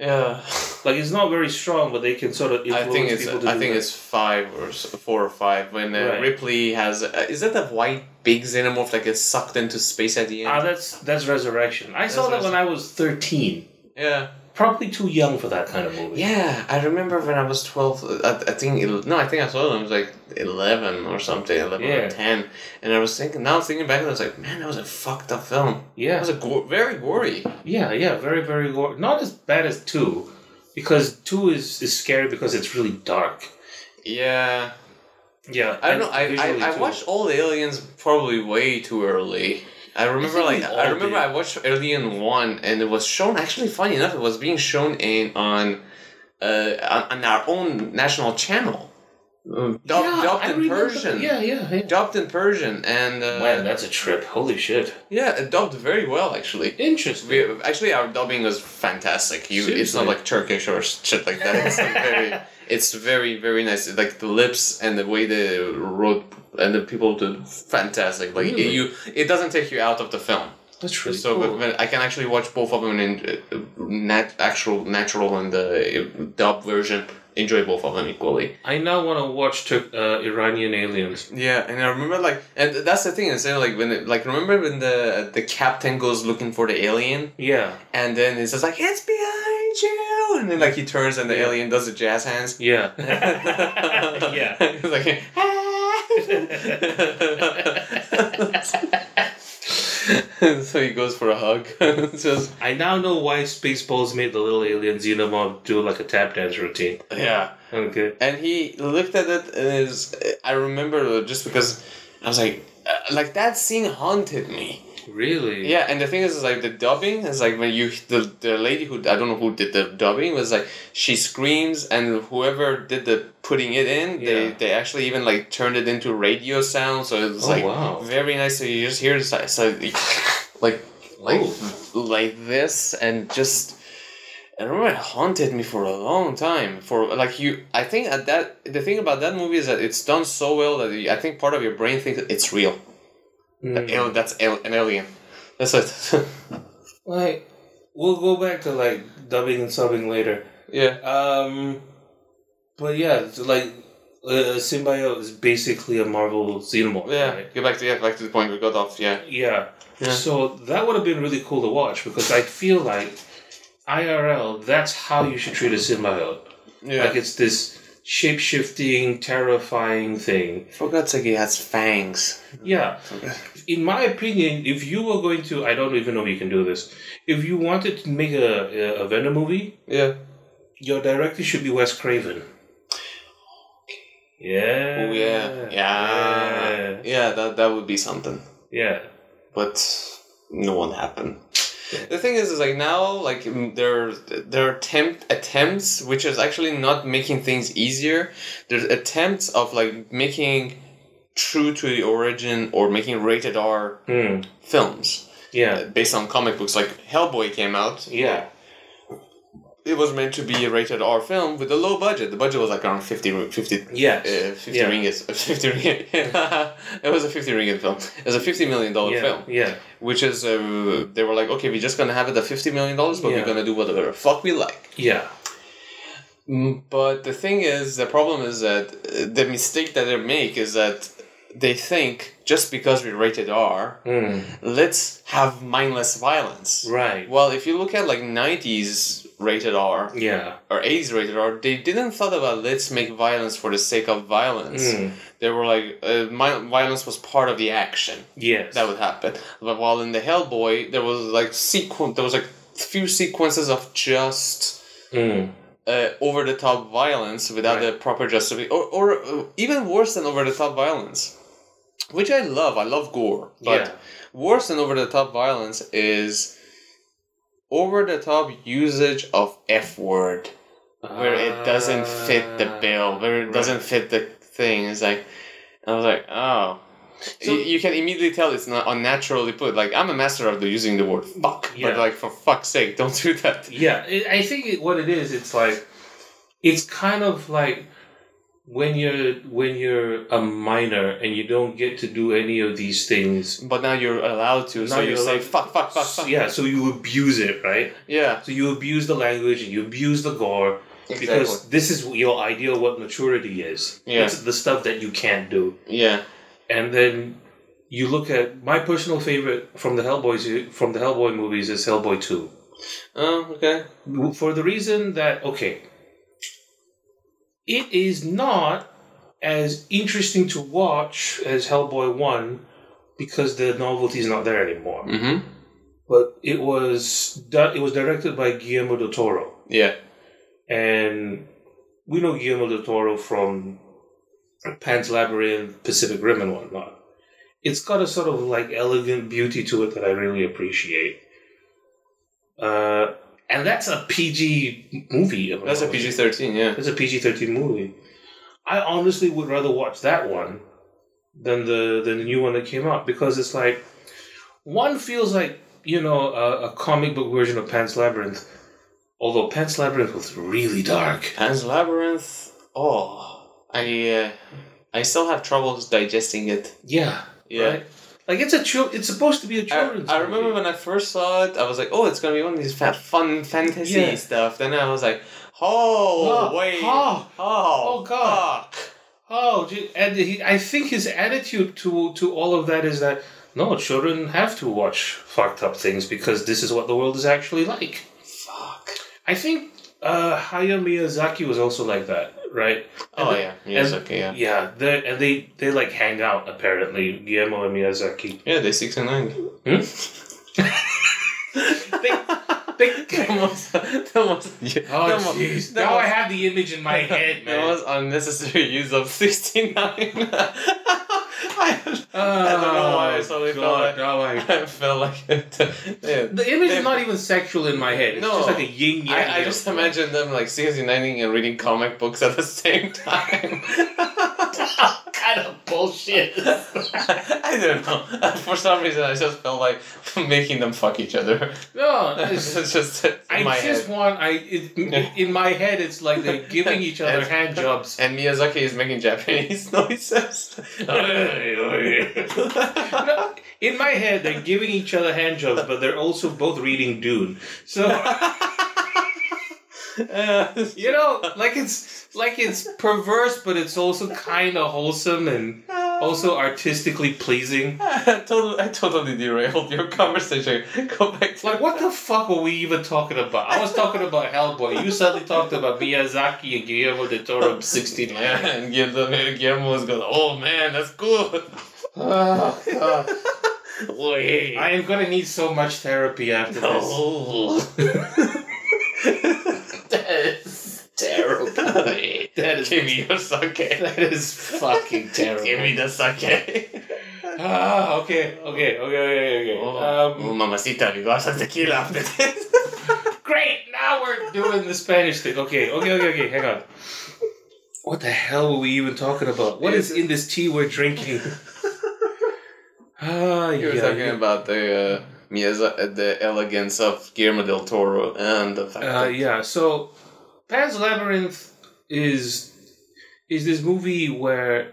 Yeah, Like it's not very strong, but they can sort of I influence think it's people to I think that. it's five or s- four or five when uh, Right. Ripley has. Uh, is that that white big xenomorph that gets sucked into space at the end? Ah, that's that's resurrection. I saw that when I was thirteen. yeah. Probably too young for that kind of movie. Yeah, I remember when I was 12, uh, I, I think, no, I think I saw it, I was like 11 or something, 11 Yeah. or 10. And I was thinking, now thinking back, I was like, man, that was a fucked up film. Yeah, it was a go- very gory. yeah, yeah. Very, very gore. Not as bad as two, because two is is scary because it's really dark. Yeah. Yeah, I don't know, I, I, I watched all the aliens probably way too early. I remember, like, I remember did. I watched Alien 1, and it was shown, actually, funny enough, it was being shown in on, uh, on, on our own national channel. Uh, dub, Yeah, dubbed in Persian. Yeah, yeah, yeah. dubbed in Persian and uh, Man, that's a trip. Holy shit. yeah, it dubbed very well actually. Interesting. We, actually, our dubbing was fantastic. You, it's not like Turkish or shit like that. It's like very, it's very very nice. Like the lips and the way they wrote and the people did fantastic. Like Really? you, it doesn't take you out of the film. That's really so cool. but, but I can actually watch both of them in uh, nat actual natural and the uh, dub version. Enjoy both of them equally. I now want to watch Tur- uh, Iranian aliens. Yeah, and I remember like, and that's the thing. Is like when it, like remember when the the captain goes looking for the alien, Yeah, and then it's just like it's behind you, and then like he turns and the Yeah. alien does the jazz hands. yeah, yeah, it's like. so he goes for a hug. just I now know why Spaceballs made the little alien xenomorph do like a tap dance routine. yeah, Okay. and he looked at it and is I remember just because I was like, uh, like that scene haunted me. Really? Yeah, and the thing is, is like the dubbing is like when you the the lady who I don't know who did the dubbing was like she screams and whoever did the putting it in they Yeah. they actually even like turned it into radio sound so it's Oh, like wow. very nice so you just hear like so like like Oh. like this and just I remember it haunted me for a long time. For like you, I think at that the thing about that movie is that it's done so well that you, I think part of your brain thinks it's real. Mm. Al- that's an alien. That's it. Like, we'll go back to like dubbing and subbing later. yeah. Um, but yeah, like uh, symbiote is basically a Marvel xenomorph. Yeah. right? Get back to yeah, back to the point we got off. Yeah. Yeah. Yeah. So that would have been really cool to watch because I feel like IRL, that's how you should treat a symbiote. Yeah. Like it's this shape shifting, terrifying thing. For God's sake, he has fangs. Yeah. In my opinion, if you were going to, I don't even know if you can do this. If you wanted to make a, a, a Venom movie, Yeah. your director should be Wes Craven. Yeah. Oh yeah. yeah. Yeah. Yeah. That that would be something. Yeah. But no one happened. The thing is, is like now, like mm, there, there are attempt attempts, which is actually not making things easier. There's attempts of like making true to the origin or making rated R Hmm. films Yeah. based on comic books. Like Hellboy came out. Yeah. It was meant to be a rated R film with a low budget. The budget was like around 50, ru- 50 Yes. uh, 50 Yeah. ringgit. 50 ringgit. it was a 50 ringgit film. It was a 50 million dollar yeah. film. Yeah. Which is, uh, they were like, okay, we're just gonna have it at $50 million, but Yeah. we're gonna do whatever the fuck we like. Yeah. Mm, But the thing is, the problem is that uh, the mistake that they make is that they think just because we rated R, Hmm. let's have mindless violence. Right. Well, if you look at like 90s rated R Yeah. or 80s rated R, they didn't thought about let's make violence for the sake of violence. Hmm. They were like, uh, mi- violence was part of the action Yes. that would happen. But while in the Hellboy, there was like sequence. there was like few sequences of just Hmm. uh, over the top violence without Right. the proper justification, or or uh, even worse than over the top violence, which I love. I love gore, but Yeah. worse than over the top violence is over the top usage of F word where it doesn't fit the ah, bill, where it Right. doesn't fit the thing. It's like I was like, oh. So- you, you can immediately tell it's not unnaturally put. Like I'm a master of the using the word fuck, Yeah. but like for fuck's sake, don't do that. Yeah, I think what it is, it's like, it's kind of like when you're when you're a minor and you don't get to do any of these things. But now you're allowed to, so Now you you're say fuck, fuck, fuck, fuck. Yeah, so you abuse it, right? yeah, So you abuse the language and you abuse the gore because this is your idea of what maturity is. Yeah. It's the stuff that you can't do. yeah, And then you look at my personal favorite from the Hellboys from the Hellboy movies is Hellboy Two. oh okay, for the reason that okay it is not as interesting to watch as hellboy 1 because the novelty is not there anymore. Mm-hmm, but it was di- it was directed by guillermo del toro. Yeah, and we know guillermo del toro from pan's labyrinth pacific rim and whatnot. It's got a sort of like elegant beauty to it that i really appreciate. Uh, and that's a pg movie that's a PG thirteen. Yeah, That's a PG thirteen movie. I honestly would rather watch that one than the than the new one that came out because it's like one feels like you know a, a comic book version of Pan's Labyrinth, although Pan's Labyrinth was really dark. Pan's Labyrinth. Oh, I uh, I still have troubles digesting it. Yeah, Yeah. right? Like it's a chil- It's supposed to be a children's. I remember movie. when I first saw it, I was like, "Oh, it's gonna be one of these fun fantasy Yeah. stuff." Then I was like, "Oh, Oh, wait, oh, oh, oh, God. fuck. Oh, gee, and he, I think his attitude to to all of that is that no, children have to watch fucked up things because this is what the world is actually like. fuck." I think uh, Hayao Miyazaki was also like that, right? Oh And yeah, yes, okay, yeah, yeah. They and they they like hang out apparently. Guillermo and Miyazaki. yeah. They six and nine. Hmm? they, they, that was that was yeah, oh jeez! Now I have the image in my head, man. That was unnecessary use of sixty nine. I, I don't know oh, why I suddenly felt God, like now I- I felt like it. Yeah. The image is not even sexual in my head. It's No. just like a yin yang. I, I just imagine them like 69 and reading comic books at the same time. kind of bullshit. I don't know. For some reason, I just felt like making them fuck each other. no, It's it's, just in I my just head. want. I it, in my head, it's like they're giving each other hand jobs. And Miyazaki is making Japanese noises. No, in my head, they're giving each other hand jobs, but they're also both reading Dune. So you know, like it's like it's perverse, but it's also kind of wholesome and also artistically pleasing. I totally, I totally derailed your conversation. Go back to Like, what the fuck were we even talking about? I was talking about Hellboy. You suddenly talked about Miyazaki and Guillermo del Toro 69. And Guillermo, was going, oh man, that's good. Oh, God. Wait. I am gonna need so much therapy after this. No. that is terrible. That is Give me your sake. that is fucking terrible. Give me the sake. Ah, okay, okay, okay, okay, okay. Oh, Um, mamacita, we got some tequila after this. great. Now we're doing the Spanish thing. Okay, okay, okay, okay. Hang on. What the hell were we even talking about? What is in this tea we're drinking? Ah, You were yeah. talking yeah. about the uh, Miyaza- the elegance of Guillermo del Toro and the fact Uh, that yeah. So, Pan's Labyrinth is is this movie where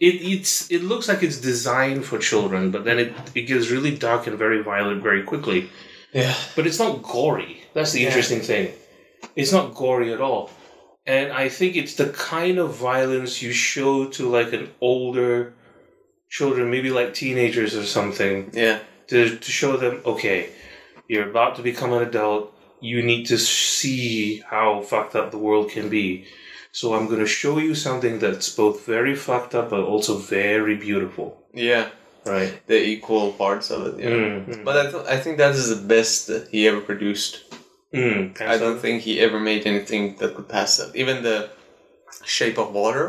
it it's it looks like it's designed for children, but then it it gets really dark and very violent very quickly. yeah, But it's not gory. That's the Yeah. interesting thing. It's not gory at all. And I think it's the kind of violence you show to like an older children, maybe like teenagers or something, yeah, to, to show them, okay, you're about to become an adult. You need to see how fucked up the world can be. So I'm going to show you something that's both very fucked up but also very beautiful. yeah, Right. the equal parts of it. Yeah. Mm. But I, th- I think that is the best that he ever produced. Mm. I don't think he ever made anything that could pass that. Even the Shape of Water,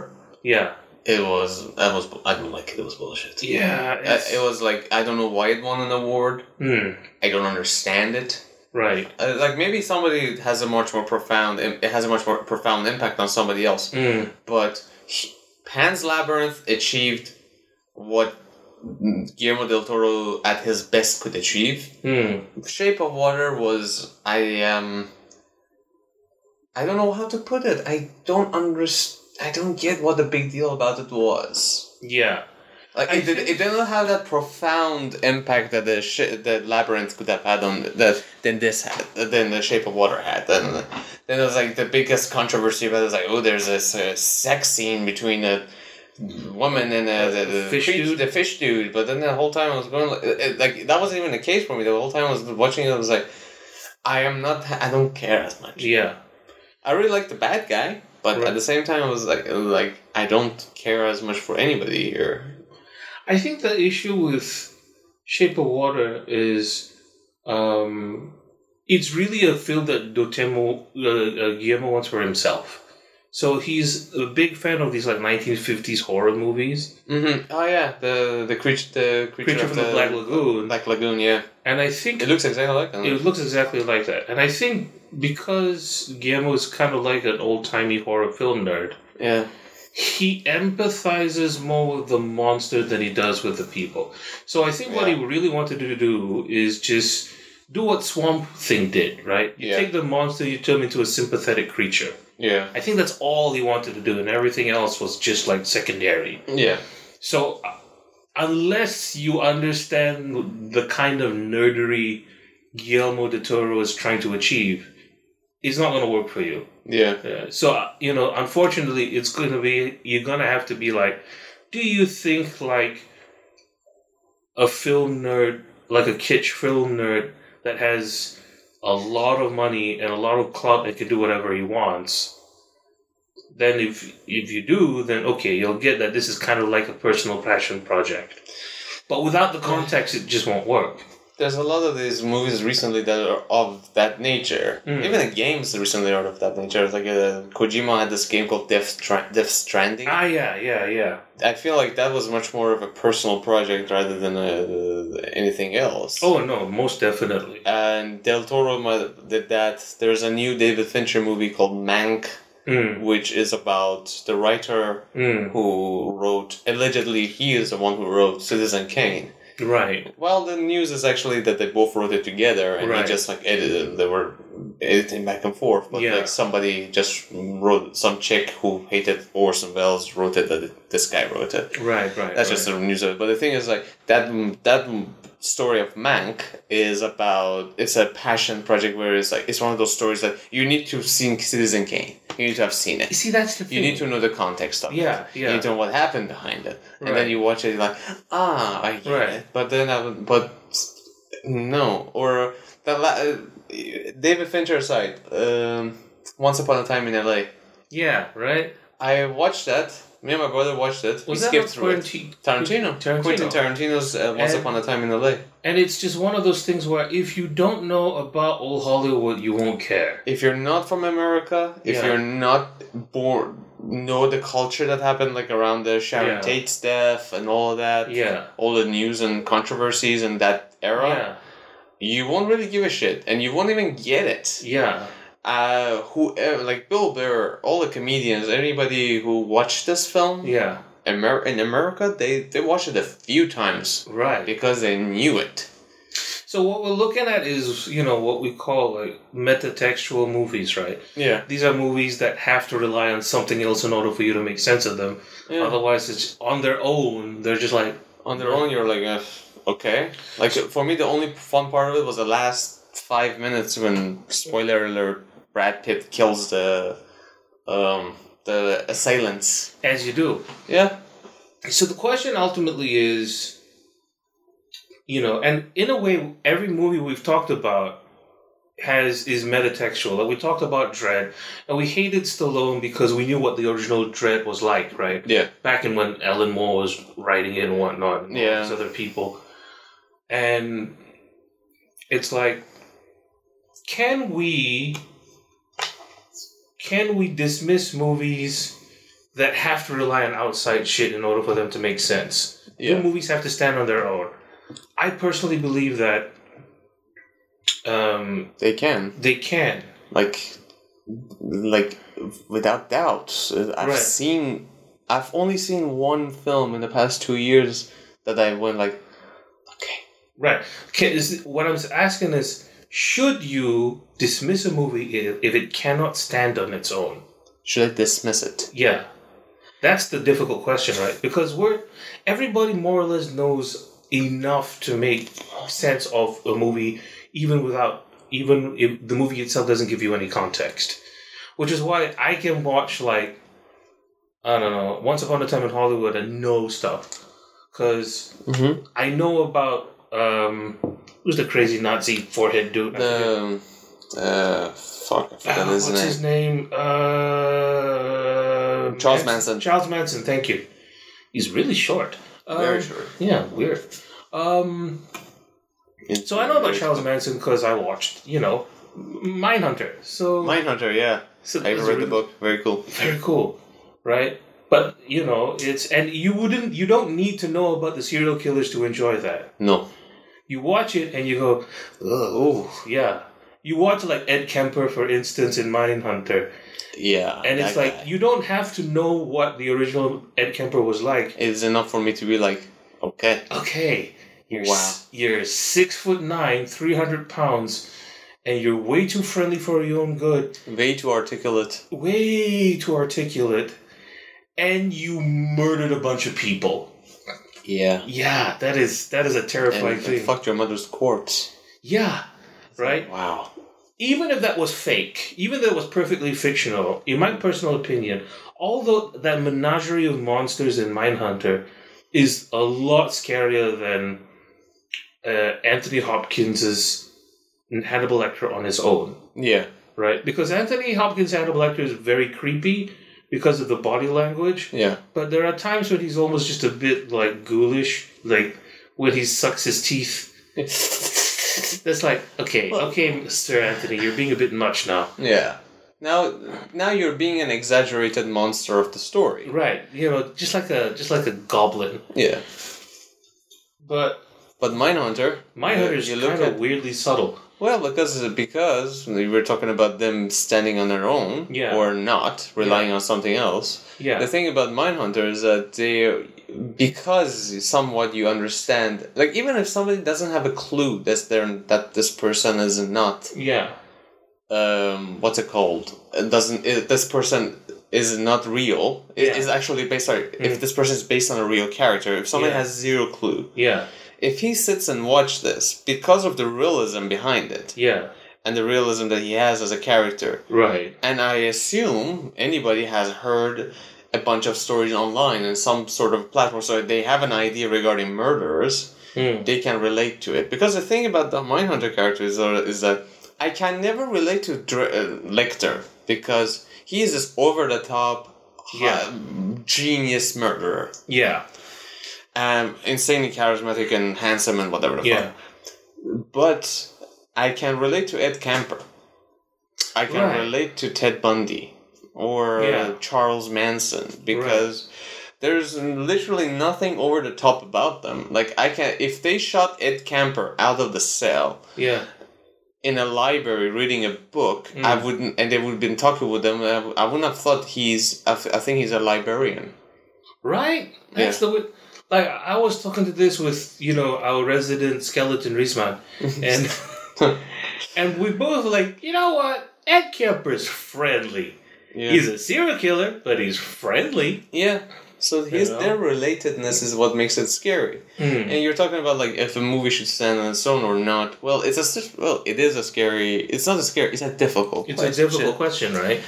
Yeah. it was that was I don't like it. It was bullshit. Yeah. Uh, it's- it was like I don't know why it won an award. Mm. I don't understand it. Right. Uh, like maybe somebody has a much more profound. It has a much more profound impact on somebody else. Mm. But he, Pan's Labyrinth achieved what Guillermo del Toro at his best could achieve. Mm. Shape of Water was I um I don't know how to put it. I don't understand. I don't get what the big deal about it was. Yeah. Like I it, did, it didn't have that profound impact that the sh- the labyrinth could have had on that than this had than the Shape of Water had. Then then it was like the biggest controversy about it was like oh there's this uh, sex scene between a woman and uh, the, the Fish creature- dude? the fish dude. But then the whole time I was going like, it, it- like that wasn't even the case for me. The whole time I was watching it, I was like, I am not. I don't care as much. Yeah. I really like the bad guy, but Right. at the same time, I was like, like I don't care as much for anybody here. I think the issue with Shape of Water is um, it's really a film that Dotemo uh, uh, Guillermo wants for himself. So he's a big fan of these like 1950s horror movies. Mm-hmm. Oh yeah, the the creature, the creature, Creature from the Black Lagoon. Black Lagoon. Yeah, And I think it looks exactly like that. It looks exactly like that. And I think because Guillermo is kind of like an old timey horror film nerd, yeah, he empathizes more with the monster than he does with the people. So I think what he really wanted to do is just do what Swamp Thing did, right? You Yeah. take the monster, you turn him into a sympathetic creature. yeah, I think that's all he wanted to do, and everything else was just like secondary. yeah, So, uh, unless you understand the kind of nerdery Guillermo del Toro is trying to achieve, it's not going to work for you. yeah, Uh, so, uh, you know, unfortunately, it's going to be, you're going to have to be like, do you think like a film nerd, like a kitsch film nerd that has a lot of money and a lot of clout and can do whatever he wants? Then, if if you do, then okay, you'll get that this is kind of like a personal passion project. But without the context, it just won't work. There's a lot of these movies recently that are of that nature. Mm. Even the games recently are of that nature. It's like uh, Kojima had this game called Death, Stra- Death Stranding. Ah, yeah, yeah, yeah. I feel like that was much more of a personal project rather than uh, anything else. Oh no, most definitely. And Del Toro did that. There's a new David Fincher movie called Mank, Mm, which is about the writer mm, who wrote, allegedly, he is the one who wrote Citizen Kane. Right. Well, the news is actually that they both wrote it together and Right. he just like edited. They were editing back and forth, but Yeah. like somebody just wrote, some chick who hated Orson Welles wrote it that this guy wrote it. Right, right. That's right. just the news of it. But the thing is, like that that story of Mank is about it's a passion project where it's like it's one of those stories that you need to have seen Citizen Kane. You need to have seen it. You see, that's the thing. You need to know the context of it. Yeah, You yeah. need to know what happened behind it, and Right. then you watch it like, ah, I get Right. it. But then I would, but no, or the la- uh, David Fincher aside, um, Once Upon a Time in L.A. Yeah, right. I watched that. Me and my brother watched it. we Was that skipped with through it. Tarantino. Tarantino. Quentin Tarantino's uh, Once And- Upon a Time in L.A. And it's just one of those things where if you don't know about old Hollywood, you won't care. If you're not from America, if Yeah. you're not born, know the culture that happened like around the Sharon Yeah. Tate's death and all of that, Yeah. all the news and controversies in that era, Yeah. you won't really give a shit, and you won't even get it. Yeah. Uh, who like Bill Burr, all the comedians, anybody who watched this film, Yeah. Amer- in America, they they watched it a few times Right. because they knew it. So what we're looking at is, you know, what we call like metatextual movies, right? Yeah, These are movies that have to rely on something else in order for you to make sense of them. yeah. Otherwise, it's on their own. They're just like, on their own you're like uh, okay like for me the only fun part of it was the last five minutes when spoiler alert brad pitt kills the um the assailants as you do. yeah So the question ultimately is, you know, and in a way, every movie we've talked about has is metatextual. Like we talked about Dredd, and we hated Stallone because we knew what the original Dredd was like, right? yeah Back in when Alan Moore was writing it and whatnot, and Yeah. these other people, and it's like, can we, can we dismiss movies? That have to rely on outside shit in order for them to make sense. Do movies have to stand on their own? I personally believe that um, they can they can. like like without doubt i've Right. seen i've only seen one film in the past two years that i went like okay Right. Can, is, what I'm asking is, should you dismiss a movie if, if it cannot stand on its own? should i dismiss it Yeah. That's the difficult question, right? Because we're everybody more or less knows enough to make sense of a movie, even without even if the movie itself doesn't give you any context. Which is why I can watch like I don't know, Once Upon a Time in Hollywood and know stuff, because mm-hmm. I know about um who's the crazy Nazi forehead dude? The uh fuck i forgot Ah, his what's name his name? Uh, Charles Manson. Charles Manson. Thank you. He's really short. very Um, short Yeah, weird. Um, so I know about Charles Manson because I watched, you know, Mindhunter. So Mindhunter, yeah. so I read the book. Very cool. Very cool, right? But you know, it's and you wouldn't, you don't need to know about the serial killers to enjoy that. No. You watch it and you go, oh yeah. You watch like Ed Kemper, for instance, in Mindhunter, Yeah. and it's like guy. you don't have to know what the original Ed Kemper was like. it's enough for me to be like, okay. Okay, you're Wow. s- you're six foot nine, three hundred pounds, and you're way too friendly for your own good, Way too articulate. way too articulate, and you murdered a bunch of people. Yeah. Yeah, that is that is a terrifying And, thing. and fucked your mother's corpse. yeah, right. Wow. Even if that was fake, even though it was perfectly fictional, in my personal opinion, although that menagerie of monsters in Mindhunter is a lot scarier than uh, Anthony Hopkins's Hannibal Lecter on his own, Yeah. right? Because Anthony Hopkins' Hannibal Lecter is very creepy because of the body language, Yeah. but there are times when he's almost just a bit like ghoulish, like when he sucks his teeth. That's like, okay, okay, Mr. Anthony, you're being a bit much now. yeah. Now, now you're being an exaggerated monster of the story. Right, you know, just like a just like a goblin. Yeah. But But Mindhunter. Mindhunter is kind of weirdly subtle. Well, because because we were talking about them standing on their own, Yeah. or not relying on something else. Yeah, The thing about Mindhunter is that they, because somewhat you understand, like even if somebody doesn't have a clue that they're that this person is not, yeah, um, what's it called? It doesn't it, this person is not real? It Yeah. is actually based. Sorry, Mm. if this person is based on a real character, if somebody Yeah. has zero clue, yeah, if he sits and watch this because of the realism behind it Yeah. and the realism that he has as a character, Right. and I assume anybody has heard a bunch of stories online and some sort of platform, so they have an idea regarding murderers. Hmm. They can relate to it because the thing about the Mindhunter character is, uh, is that I can never relate to Dr- uh, Lecter because he is this over the top, Yeah. genius murderer, Yeah. Um, insanely charismatic and handsome and whatever the Yeah. fuck. But I can relate to Ed Kemper. I can Right. relate to Ted Bundy or Yeah. Charles Manson because there's literally nothing over the top about them. Like I can if they shot Ed Kemper out of the cell Yeah. in a library reading a book, I Mm. wouldn't and they would have been talking with them. I wouldn't have thought he's. I, I think he's a librarian. Right? That's the way. Like, I was talking to this with, you know, our resident skeleton Rizman. And and we both were like, you know what? Ed Kemper's friendly. Yeah. He's a serial killer, but he's friendly. yeah. So his know? their relatedness is what makes it scary. Hmm. And you're talking about like if a movie should stand on its own or not. Well, it's a well, it is a scary. It's not a scary. It's a difficult. It's a difficult question, right?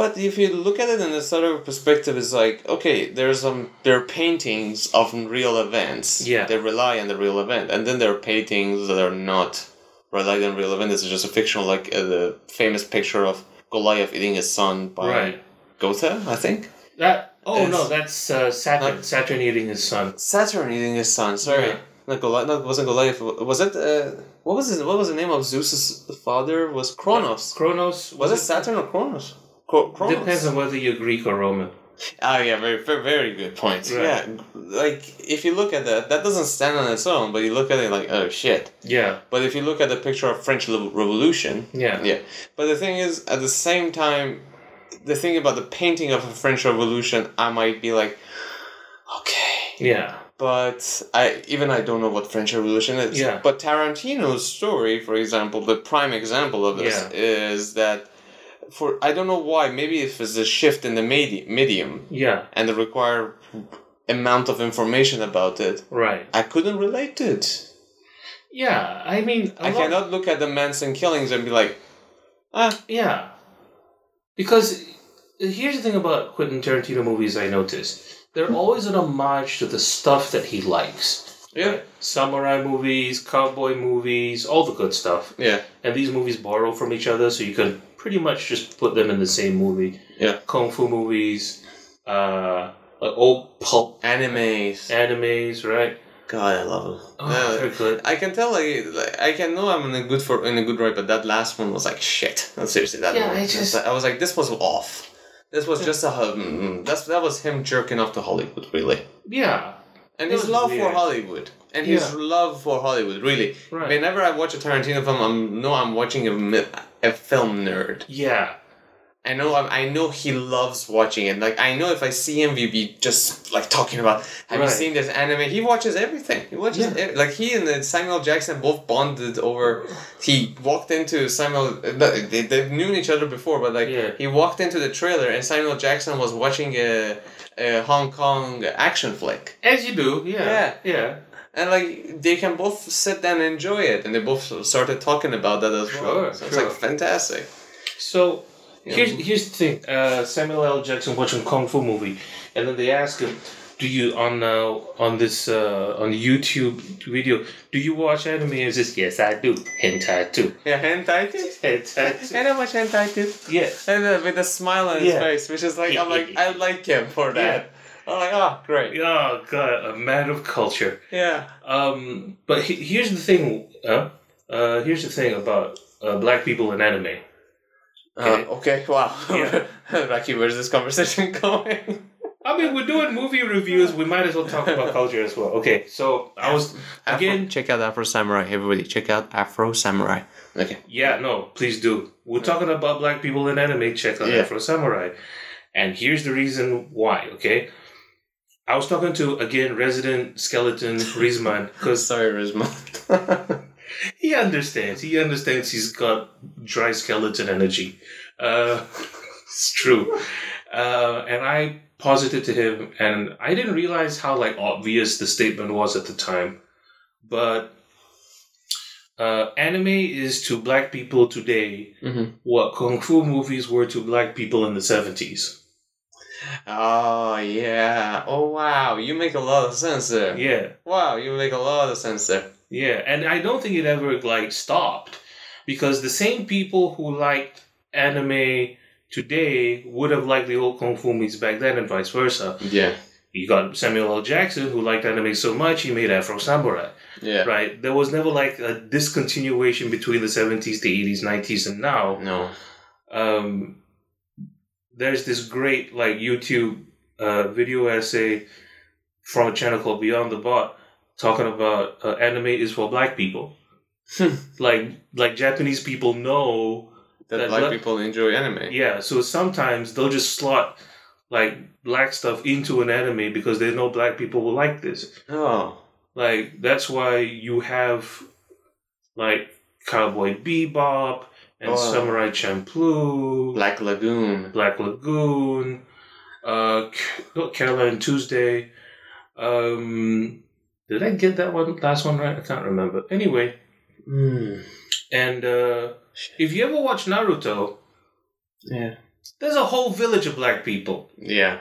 But if you look at it in a sort of perspective, it's like okay, there's some there are paintings of real events. Yeah. They rely on the real event, and then there are paintings that are not rely on real event. This is just a fictional, like uh, the famous picture of Goliath eating his son by Right. Goethe, I think. That. Oh It's- no, that's uh, Saturn. Saturn eating his son. Saturn eating his son. Sorry, Yeah. not Goliath. No, it wasn't Goliath. Was it? Uh, what was his? What was the name of Zeus's father? Was Kronos? Kronos. Was it Saturn or Kronos? Cro- Kronos. Depends on whether you're Greek or Roman. Oh yeah, very very, very good point. Right. Yeah, like if you look at that, that doesn't stand on its own, but you look at it like oh shit. Yeah. But if you look at the picture of French Revolution, Yeah. yeah. But the thing is, at the same time, the thing about the painting of a French Revolution, I might be like, okay. Yeah. But I even I don't know what French Revolution is. Yeah. But Tarantino's story, for example, the prime example of this Yeah. is that for I don't know why maybe if it's a shift in the medi- medium Yeah. and the required amount of information about it, Right. I couldn't relate to it. Yeah. I mean, I lot- cannot look at the Manson killings and be like, ah, Yeah. Because here's the thing about Quentin Tarantino movies I noticed They're always an homage to the stuff that he likes. yeah, Right? Samurai movies, cowboy movies, all the good stuff. yeah, And these movies borrow from each other, so you can pretty much just put them in the same movie. Yeah. Kung fu movies, uh, like old pulp animes. animes, right? God, I love them. Oh, Yeah. they're good. I can tell, like, like, I can know I'm in a good for in a good ride, but that last one was like shit. No, seriously, that Yeah, one. I was- just- I was like, this was off. This was just a mm, that's that was him jerking off to Hollywood, really, Yeah. And It his was love for. Hollywood, and his Yeah. love for Hollywood, really. Right. Whenever I watch a Tarantino film, I'm no, I'm watching a a film nerd. Yeah. I know, I, I know he loves watching it. Like I know if I see him, we'd be just like talking about. Have you seen this anime? He watches everything. He watches Yeah. ev- like he and Samuel Jackson both bonded over. He walked into Samuel. They they've known each other before, but like Yeah. he walked into the trailer and Samuel Jackson was watching a, a Hong Kong action flick, As you do, yeah. Yeah. Yeah. and like they can both sit down and enjoy it, and they both started talking about that as well. Sure, it's sure. like fantastic. So here's here's the thing. Uh, Samuel L. Jackson watching kung fu movie, and then they ask him, "Do you on uh, on this uh, on YouTube video? Do you watch anime?" He says, "Yes, I do. Hentai too. Yeah, hentai too. Hentai too. And I watch hentai too. Yeah, And uh, with a smile on his Yeah. face, which is like, I'm like, I like him for that. I'm like, oh, great. oh god, a man of culture. Yeah. Um, but he, here's the thing. Uh, uh, here's the thing about uh, black people in anime. Uh, okay, wow. Yeah. Rocky, where's this conversation going? I mean, we're doing movie reviews. We might as well talk about culture as well. Okay, so I was again. check out Afro Samurai, everybody. Check out Afro Samurai. Okay. Yeah, no, please do. We're talking about black people in anime. Check out Yeah. Afro Samurai, and here's the reason why. Okay, I was talking to again resident skeleton Rizman because Sorry, Rizma. he understands. He understands. He's got dry skeleton energy. Uh, it's true. Uh, and I posited to him, and I didn't realize how like obvious the statement was at the time. but uh, anime is to black people today Mm-hmm. what kung fu movies were to black people in the seventies. Oh yeah. Oh wow. You make a lot of sense there. Yeah, Wow, you make a lot of sense there. yeah, and I don't think it ever like stopped because the same people who liked anime today would have liked the old kung fu movies back then, and vice versa. Yeah. You got Samuel L. Jackson who liked anime so much he made Afro Samurai. Yeah. Right? There was never like a discontinuation between the seventies, the eighties, nineties, and now. No. um, there's this great like YouTube uh, video essay from a channel called Beyond the Bot talking about uh, anime is for black people. Hmm. like like Japanese people know, That, That black black- people enjoy anime. yeah. So sometimes they'll just slot like black stuff into an anime because they know black people will like this. Oh. Like that's why you have like Cowboy Bebop and Oh. Samurai Champloo. Black Lagoon. Black Lagoon, uh, Caroline Tuesday. Um, did I get that one last one right? I can't remember. Anyway, Mm. and uh, if you ever watch Naruto, Yeah. there's a whole village of black people, Yeah.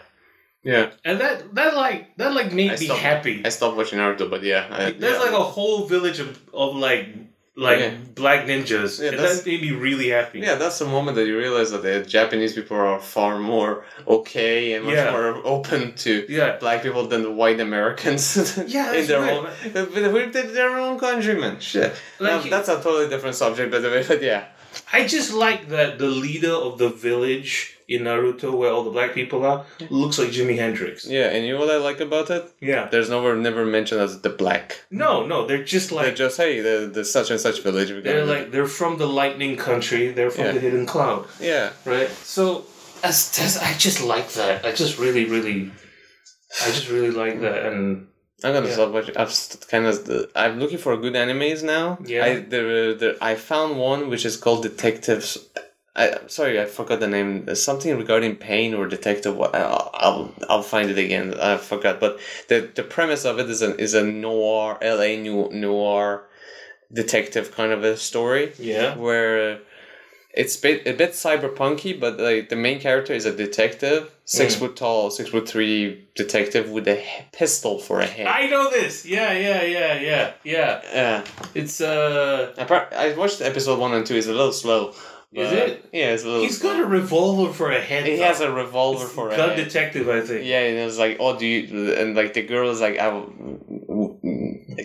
Yeah. and that that like that like made I me stopped- happy. I stopped watching Naruto, but yeah. I, There's yeah. like a whole village of, of like like Yeah. black ninjas, Yeah, and that made me really happy. Yeah, that's the moment that you realize that the Japanese people are far more okay and much Yeah. more open to yeah. black people than the white Americans. Yeah, in their own, with their- their own countrymen. Shit, Like, Now, that's a totally different subject, by the way. But yeah, I just like that the leader of the village in Naruto, where all the black people are, looks like Jimi Hendrix. yeah. And you know what I like about it? Yeah. There's never never mentioned as the black. No, no, they're just like They're just hey, the the such and such village. they're gonna- like they're from the lightning country. They're from Yeah. the hidden cloud, yeah. right? So as, that's I just like that. I just really, really, I just really like that. And I'm gonna Yeah. stop watching. I've st- kind of. I'm looking for good animes now. Yeah. I there, there I found one which is called Detectives. I sorry I forgot the name. There's something regarding pain or detective. I'll I'll, I'll find it again. I forgot. But the the premise of it is a is a noir L A noir detective kind of a story yeah, where it's bit, a bit cyberpunky, but like the main character is a detective, six Mm. foot tall, six foot three detective with a pistol for a head. I know this. Yeah, yeah, yeah, yeah, yeah. Yeah, It's uh, I, pro- I watched episode one and two. It's a little slow. Is it? Yeah, it's a little. he's slow. got a revolver for a head. He though. has a revolver It's for a gun head. detective, I think. Yeah, and it was like, oh, do you? And like the girl is like, I, w-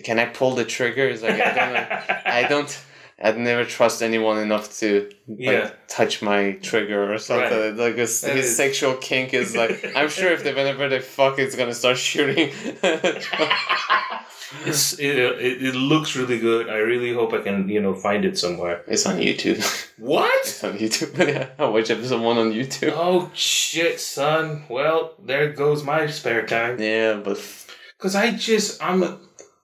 can I pull the trigger? It's like I don't know. I don't. I'd never trust anyone enough to like, Yeah. touch my trigger or something. Like his, his is- sexual kink is like. I'm sure if they whenever they fuck, it's gonna start shooting. It's it, it, it looks really good. I really hope I can you know find it somewhere. it's on YouTube. What? it's on YouTube. yeah, I watch episode one on YouTube. Oh shit, son. Well, there goes my spare time. Yeah, but Cause I just I'm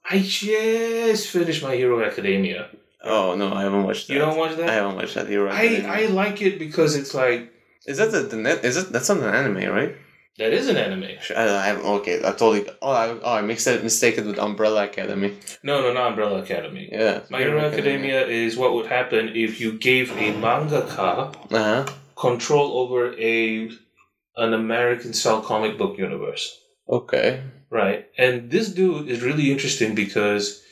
I just finished my Hero Academia. Oh no, I haven't watched that. You don't watch that? I haven't watched that. You're right. I I like it because it's like Is that the, the net? Is it that's not an anime, right? that is an anime. I, I have okay. I totally. Oh, I, oh, I mixed it mistaken with Umbrella Academy. No, no, not Umbrella Academy. Yeah. My Hero Academia is what would happen if you gave a mangaka Uh huh. control over a an American style comic book universe. Okay. Right. And this dude is really interesting because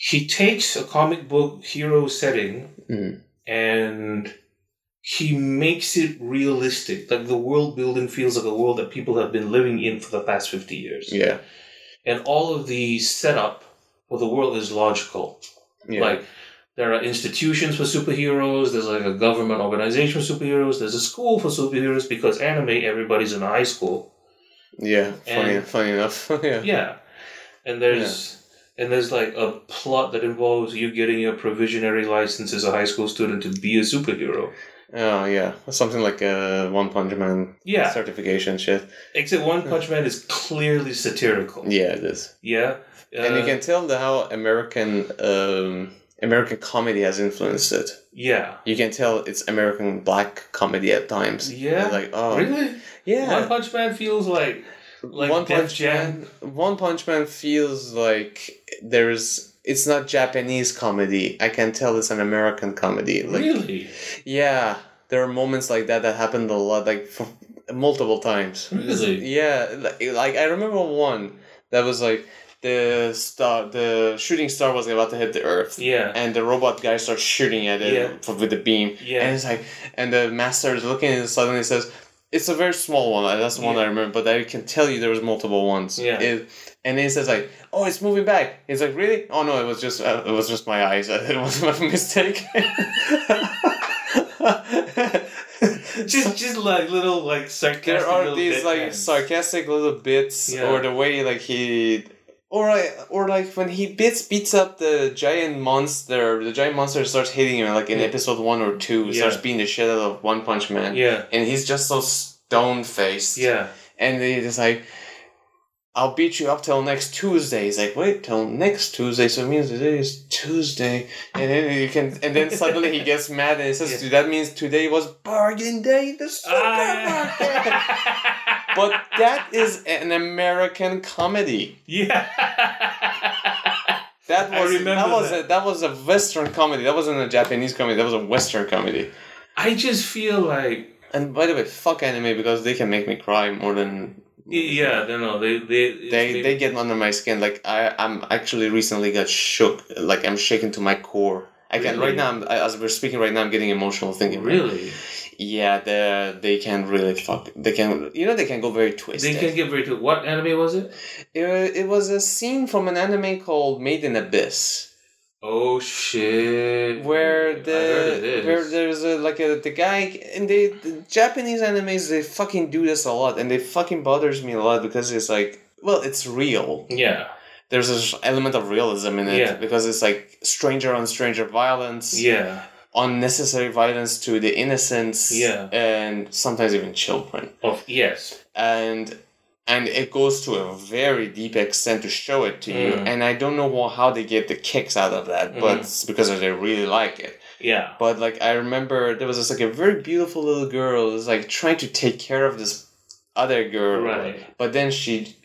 he takes a comic book hero setting Mm. and he makes it realistic. Like the world building feels like a world that people have been living in for the past 50 years. Yeah. And all of the setup for the world is logical. Yeah. Like there are institutions for superheroes, there's like a government organization for superheroes, there's a school for superheroes because anime, everybody's in high school. yeah. Funny. and- funny enough. yeah. Yeah. And there's and there's like a plot that involves you getting your provisionary license as a high school student to be a superhero. Oh yeah. Something like a One Punch Man Yeah. certification shit. Except One Punch Man is clearly satirical. Yeah, it is. Yeah. and you Uh, can tell the how American um American comedy has influenced it. Yeah. You can tell it's American black comedy at times. Yeah? Like oh Really? yeah. One Punch Man feels like like One Punch Jam. Man. One Punch Man feels like there's it's not Japanese comedy. I can tell it's an American comedy. Like, really? Yeah, there are moments like that that happened a lot, like multiple times. Really? Yeah, like, like I remember one that was like the star, the shooting star was about to hit the earth. Yeah. And the robot guy starts shooting at it Yeah. with the beam. Yeah. And it's like, and the master is looking and suddenly says, it's a very small one. That's the one Yeah. I remember, but I can tell you there was multiple ones. Yeah. It, and then he says like, "Oh, it's moving back." He's like, "Really? Oh no, it was just uh, it was just my eyes. It was my mistake." just just like little like sarcastic. there are these like sarcastic little bits, Yeah. or the way like he, or like or like when he beats beats up the giant monster. The giant monster starts hitting him like in Yeah. episode one or two. Yeah. Starts beating the shit out of One Punch Man, Yeah. and he's just so stone faced. Yeah. and just like. I'll beat you up till next Tuesday. He's like, wait till next Tuesday, so it means today is Tuesday, and then you can, and then suddenly he gets mad and he says, Yeah. That means today was bargain day, in the supermarket." Ah, but that is an American comedy. yeah. That I was remember that was that. a that was a Western comedy. That wasn't a Japanese comedy. That was a Western comedy. I just feel like And by the way, fuck anime because they can make me cry more than yeah, they know they they they they get under my skin. Like I I'm actually recently got shook. Like I'm shaken to my core. I can Really? right now. I'm, I- as we're speaking right now, I'm getting emotional thinking. really Yeah, they they can really fuck. They can you know they can go very twisted. they can get very to what anime was it? It, it was a scene from an anime called Made in Abyss. Oh shit! where the where there's a like a the guy and they the Japanese animes they fucking do this a lot and it fucking bothers me a lot because it's like well it's real yeah there's this element of realism in it Yeah. because it's like stranger on stranger violence yeah unnecessary violence to the innocents Yeah. and sometimes even children of yes and and it goes to a very deep extent to show it to you Mm. and I don't know how they get the kicks out of that but Mm. it's because they really like it yeah but like I remember there was this like a very beautiful little girl who was like trying to take care of this other girl. Right. But then she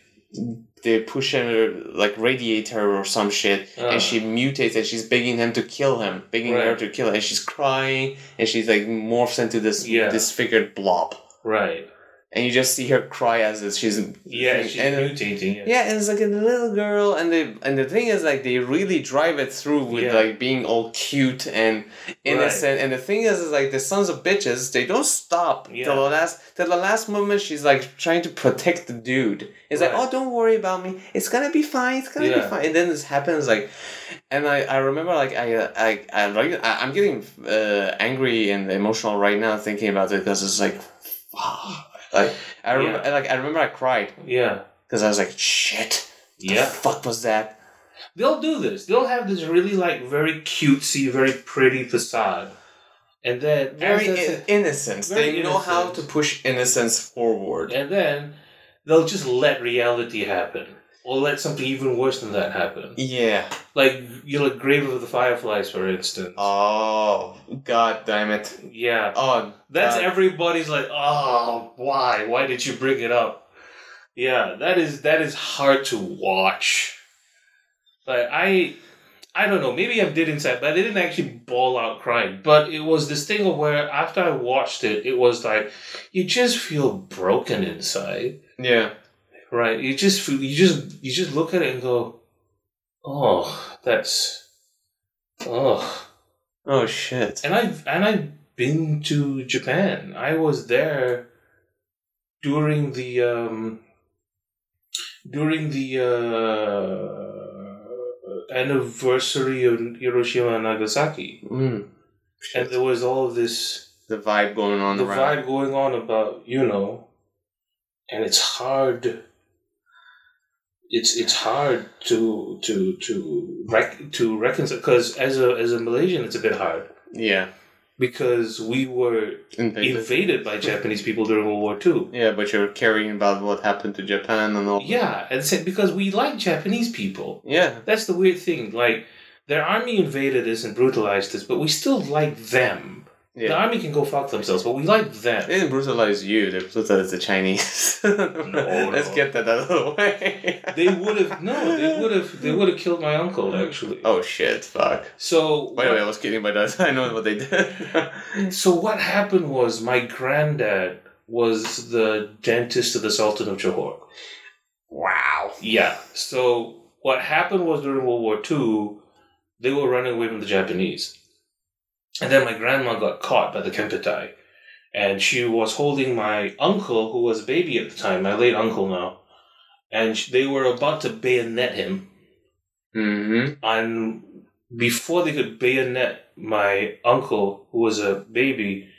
they push her like radiator or some shit Ah. and she mutates and she's begging him to kill him. Begging her to kill her and she's crying and she's like morphs into this Yeah. disfigured blob. right And you just see her cry as if she's yeah she's and, mutating yeah. yeah, and it's like a little girl, and they and the thing is like they really drive it through with Yeah. like being all cute and innocent. And the thing is, is like the sons of bitches, they don't stop Yeah. till the last till the last moment. She's like trying to protect the dude. It's like, oh, don't worry about me. It's gonna be fine. It's gonna be fine. And then this happens like, and I I remember like I I I- I'm getting uh, angry and emotional right now thinking about it because it's like, like I remember like I remember I cried yeah because I was like, shit. The yeah fuck was that? they'll do this they'll have this really like very cutesy very pretty facade and then Very in- innocence. Very they know how to push innocence forward. and then they'll just let reality happen or let something even worse than that happen Yeah. like you know like grave of the fireflies for instance Oh, god damn it. yeah Oh, That's God. everybody's like, oh, why? Why did you bring it up? Yeah, that is that is hard to watch. Like I, I don't know. Maybe I'm dead inside, but I didn't actually bawl out crying. But it was this thing of where after I watched it, it was like you just feel broken inside, Yeah. Right? You just you just you just look at it and go, oh, that's, oh. Oh, shit. And I've and I've been to Japan. I was there during the um during the uh, anniversary of Hiroshima and Nagasaki, Mm. and there was all of this The vibe going on the around. vibe going on about you know, and it's hard. It's it's hard to to to rec- to reconcile because as a as a Malaysian it's a bit hard Yeah. because we were Invaded. invaded by Japanese people during World War II. Yeah, but you're caring about what happened to Japan and all. Yeah, and because we like Japanese people. Yeah. That's the weird thing. Like their army invaded us and brutalized us, but we still like them. The army can go fuck themselves, but we like them. They didn't brutalize you. They brutalized the Chinese. Let's no. get that out of the way. They would have no. They would have. They would have killed my uncle actually. Oh shit! Fuck. So By the way, I was kidding, my dad. I know what they did. So what happened was my granddad was the dentist to the Sultan of Johor. wow. Yeah. So what happened was during World War II, they were running away from the Japanese. And then my grandma got caught by the Kempeitai. And she was holding my uncle, who was a baby at the time, my late uncle now. And they were about to bayonet him. Mm-hmm. And before they could bayonet my uncle, who was a baby,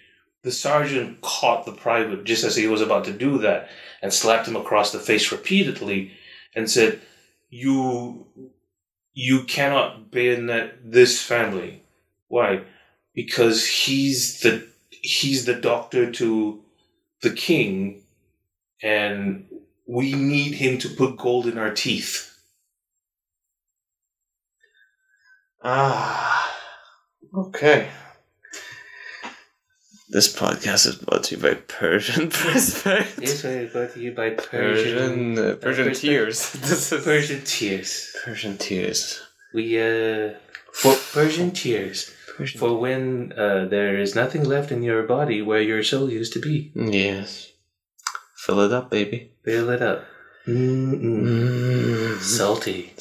the sergeant caught the private just as he was about to do that and slapped him across the face repeatedly and said, You you cannot bayonet this family. Why? Because he's the he's the doctor to the king and we need him to put gold in our teeth. Ah. Okay. This podcast is brought to you by Persian Perspective. This way brought to you by Persian, uh, Persian Perspective. tears. this is Persian tears. Persian tears. We uh for Persian tears Persian. for when uh, there is nothing left in your body where your soul used to be. yes. Fill it up, baby. Fill it up. Mm-mm. Mm. Salty.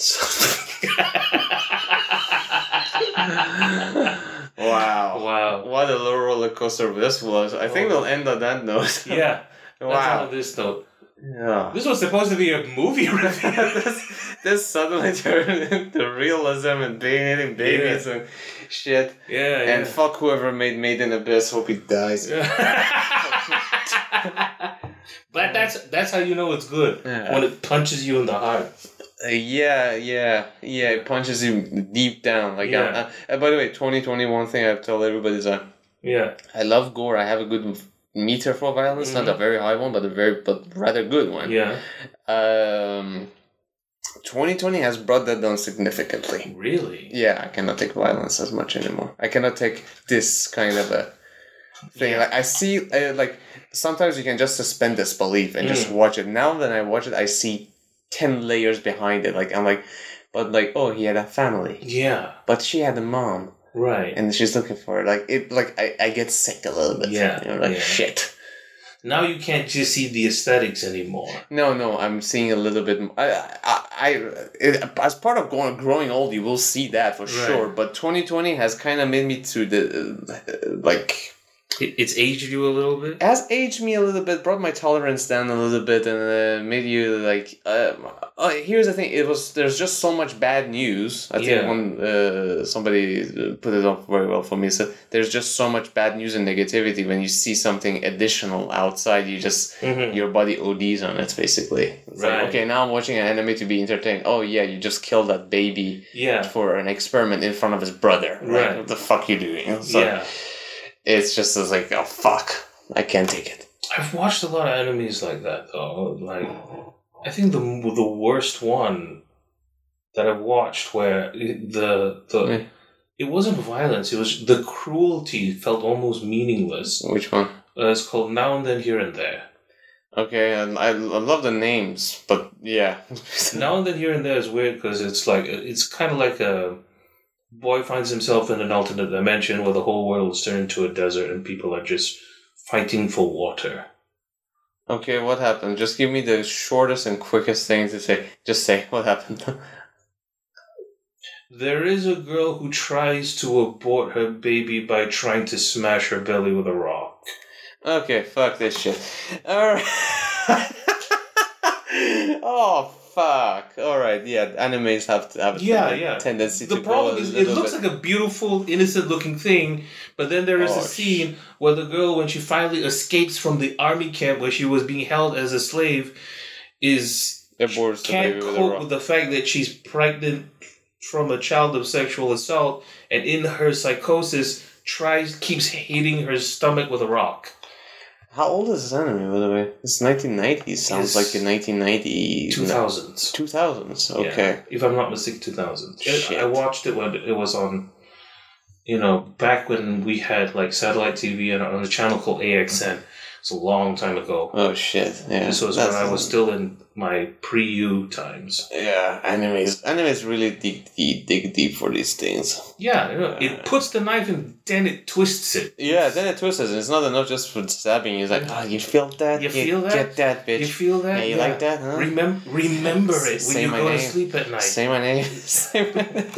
wow. wow. What a little roller coaster this was. I think Oh. we'll end on that note. Yeah. That's wow. this note. Yeah. This was supposed to be a movie review. this, this suddenly turned into realism and bathing babies and shit. yeah. And fuck whoever made Made in Abyss. Hope he dies. yeah. but that's that's how you know it's good Yeah. when it punches you in the heart. Uh, yeah, yeah, yeah. It punches you deep down. Like, Yeah. uh, uh, by the way, twenty twenty one thing I've told everybody is uh, Yeah. I love gore. I have a good meter for violence, not a very high one, but a very but rather good one. Yeah. Um, 2020 has brought that down significantly. Really? Yeah, I cannot take violence as much anymore. I cannot take this kind of a thing. Yeah. Like I see, uh, like sometimes you can just suspend disbelief and just Mm. watch it. Now that I watch it, I see ten layers behind it. Like I'm like, but like, oh, he had a family, Yeah. but she had a mom, Right. and she's looking for it. Like it, like I, I get sick a little bit. Yeah, you know, like yeah. shit. Now you can't just see the aesthetics anymore. No, no, I'm seeing a little bit. I, I, I it, as part of going growing old, you will see that for Right. sure. But 2020 has kind of made me to the uh, like It, it's aged you a little bit. has aged me a little bit, brought my tolerance down a little bit, and uh, made you like. Uh, uh, here's the thing: it was there's just so much bad news. I think Yeah. one uh, somebody uh, put it off very well for me. So there's just so much bad news and negativity when you see something additional outside. You just Mhm. your body ODs on it, basically. It's Right. like, okay, now I'm watching an anime to be entertained. Oh yeah, you just killed that baby Yeah. for an experiment in front of his brother. Like, Right. What the fuck you doing? So yeah. It's just it's like, oh fuck, I can't take it. I've watched a lot of enemies like that though. Like, I think the the worst one that I've watched where the the it wasn't violence. It was the cruelty felt almost meaningless. Which one? Uh, it's called Now and Then Here and There. Okay, and I, I love the names, but yeah. now and then here and there is weird because it's like it's kind of like a boy finds himself in an alternate dimension where the whole world is turned into a desert and people are just fighting for water. okay, what happened? Just give me the shortest and quickest thing to say. Just say what happened. There is a girl who tries to abort her baby by trying to smash her belly with a rock. okay, fuck this shit. Alright. oh fuck. Alright, yeah, animes have to have a Yeah, yeah. tendency The to problem is, it looks bit- like a beautiful, innocent looking thing, but then there is Oh, a scene where the girl, when she finally escapes from the army camp where she was being held as a slave, is aborts can't baby with cope rock. with the fact that she's pregnant from a child of sexual assault, and in her psychosis, tries keeps hitting her stomach with a rock. How old is this anime, by the way? It's 1990s. Sounds like the 1990 Two thousands. 2000s. Okay. if I'm not mistaken, two thousands. Shit. I watched it when it was on you know, back when we had like satellite TV on, on a channel called AXN. It's a long time ago. Oh shit! Yeah, This was when I was still in my pre-U times. Yeah, animes. Animes really dig deep, dig deep for these things. Yeah, you know, it puts the knife and then it twists it. Yeah, then it twists. and It's not enough just for stabbing. It's like, oh, you feel that? You feel that? Get that, bitch. You feel that? Yeah, you like that, huh? Remem- remember it when Say you my go to name. sleep at night. Say my name. Say my name.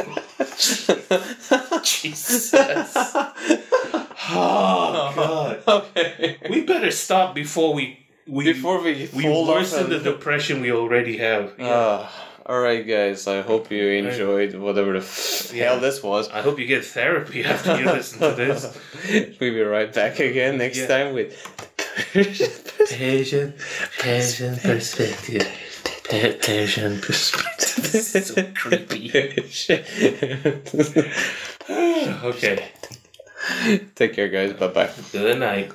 Jesus. Oh, God. Okay. We better stop before we we Before we we worsen the depression we already have. Ah, all right, guys. I hope you enjoyed whatever the f- Yeah. hell this was. I hope you get therapy after you listen to this. we'll be right back again next Yeah. time with. Persian, Persian perspective. Persian perspective. so creepy. Okay. Take care, guys. Bye bye. Good night.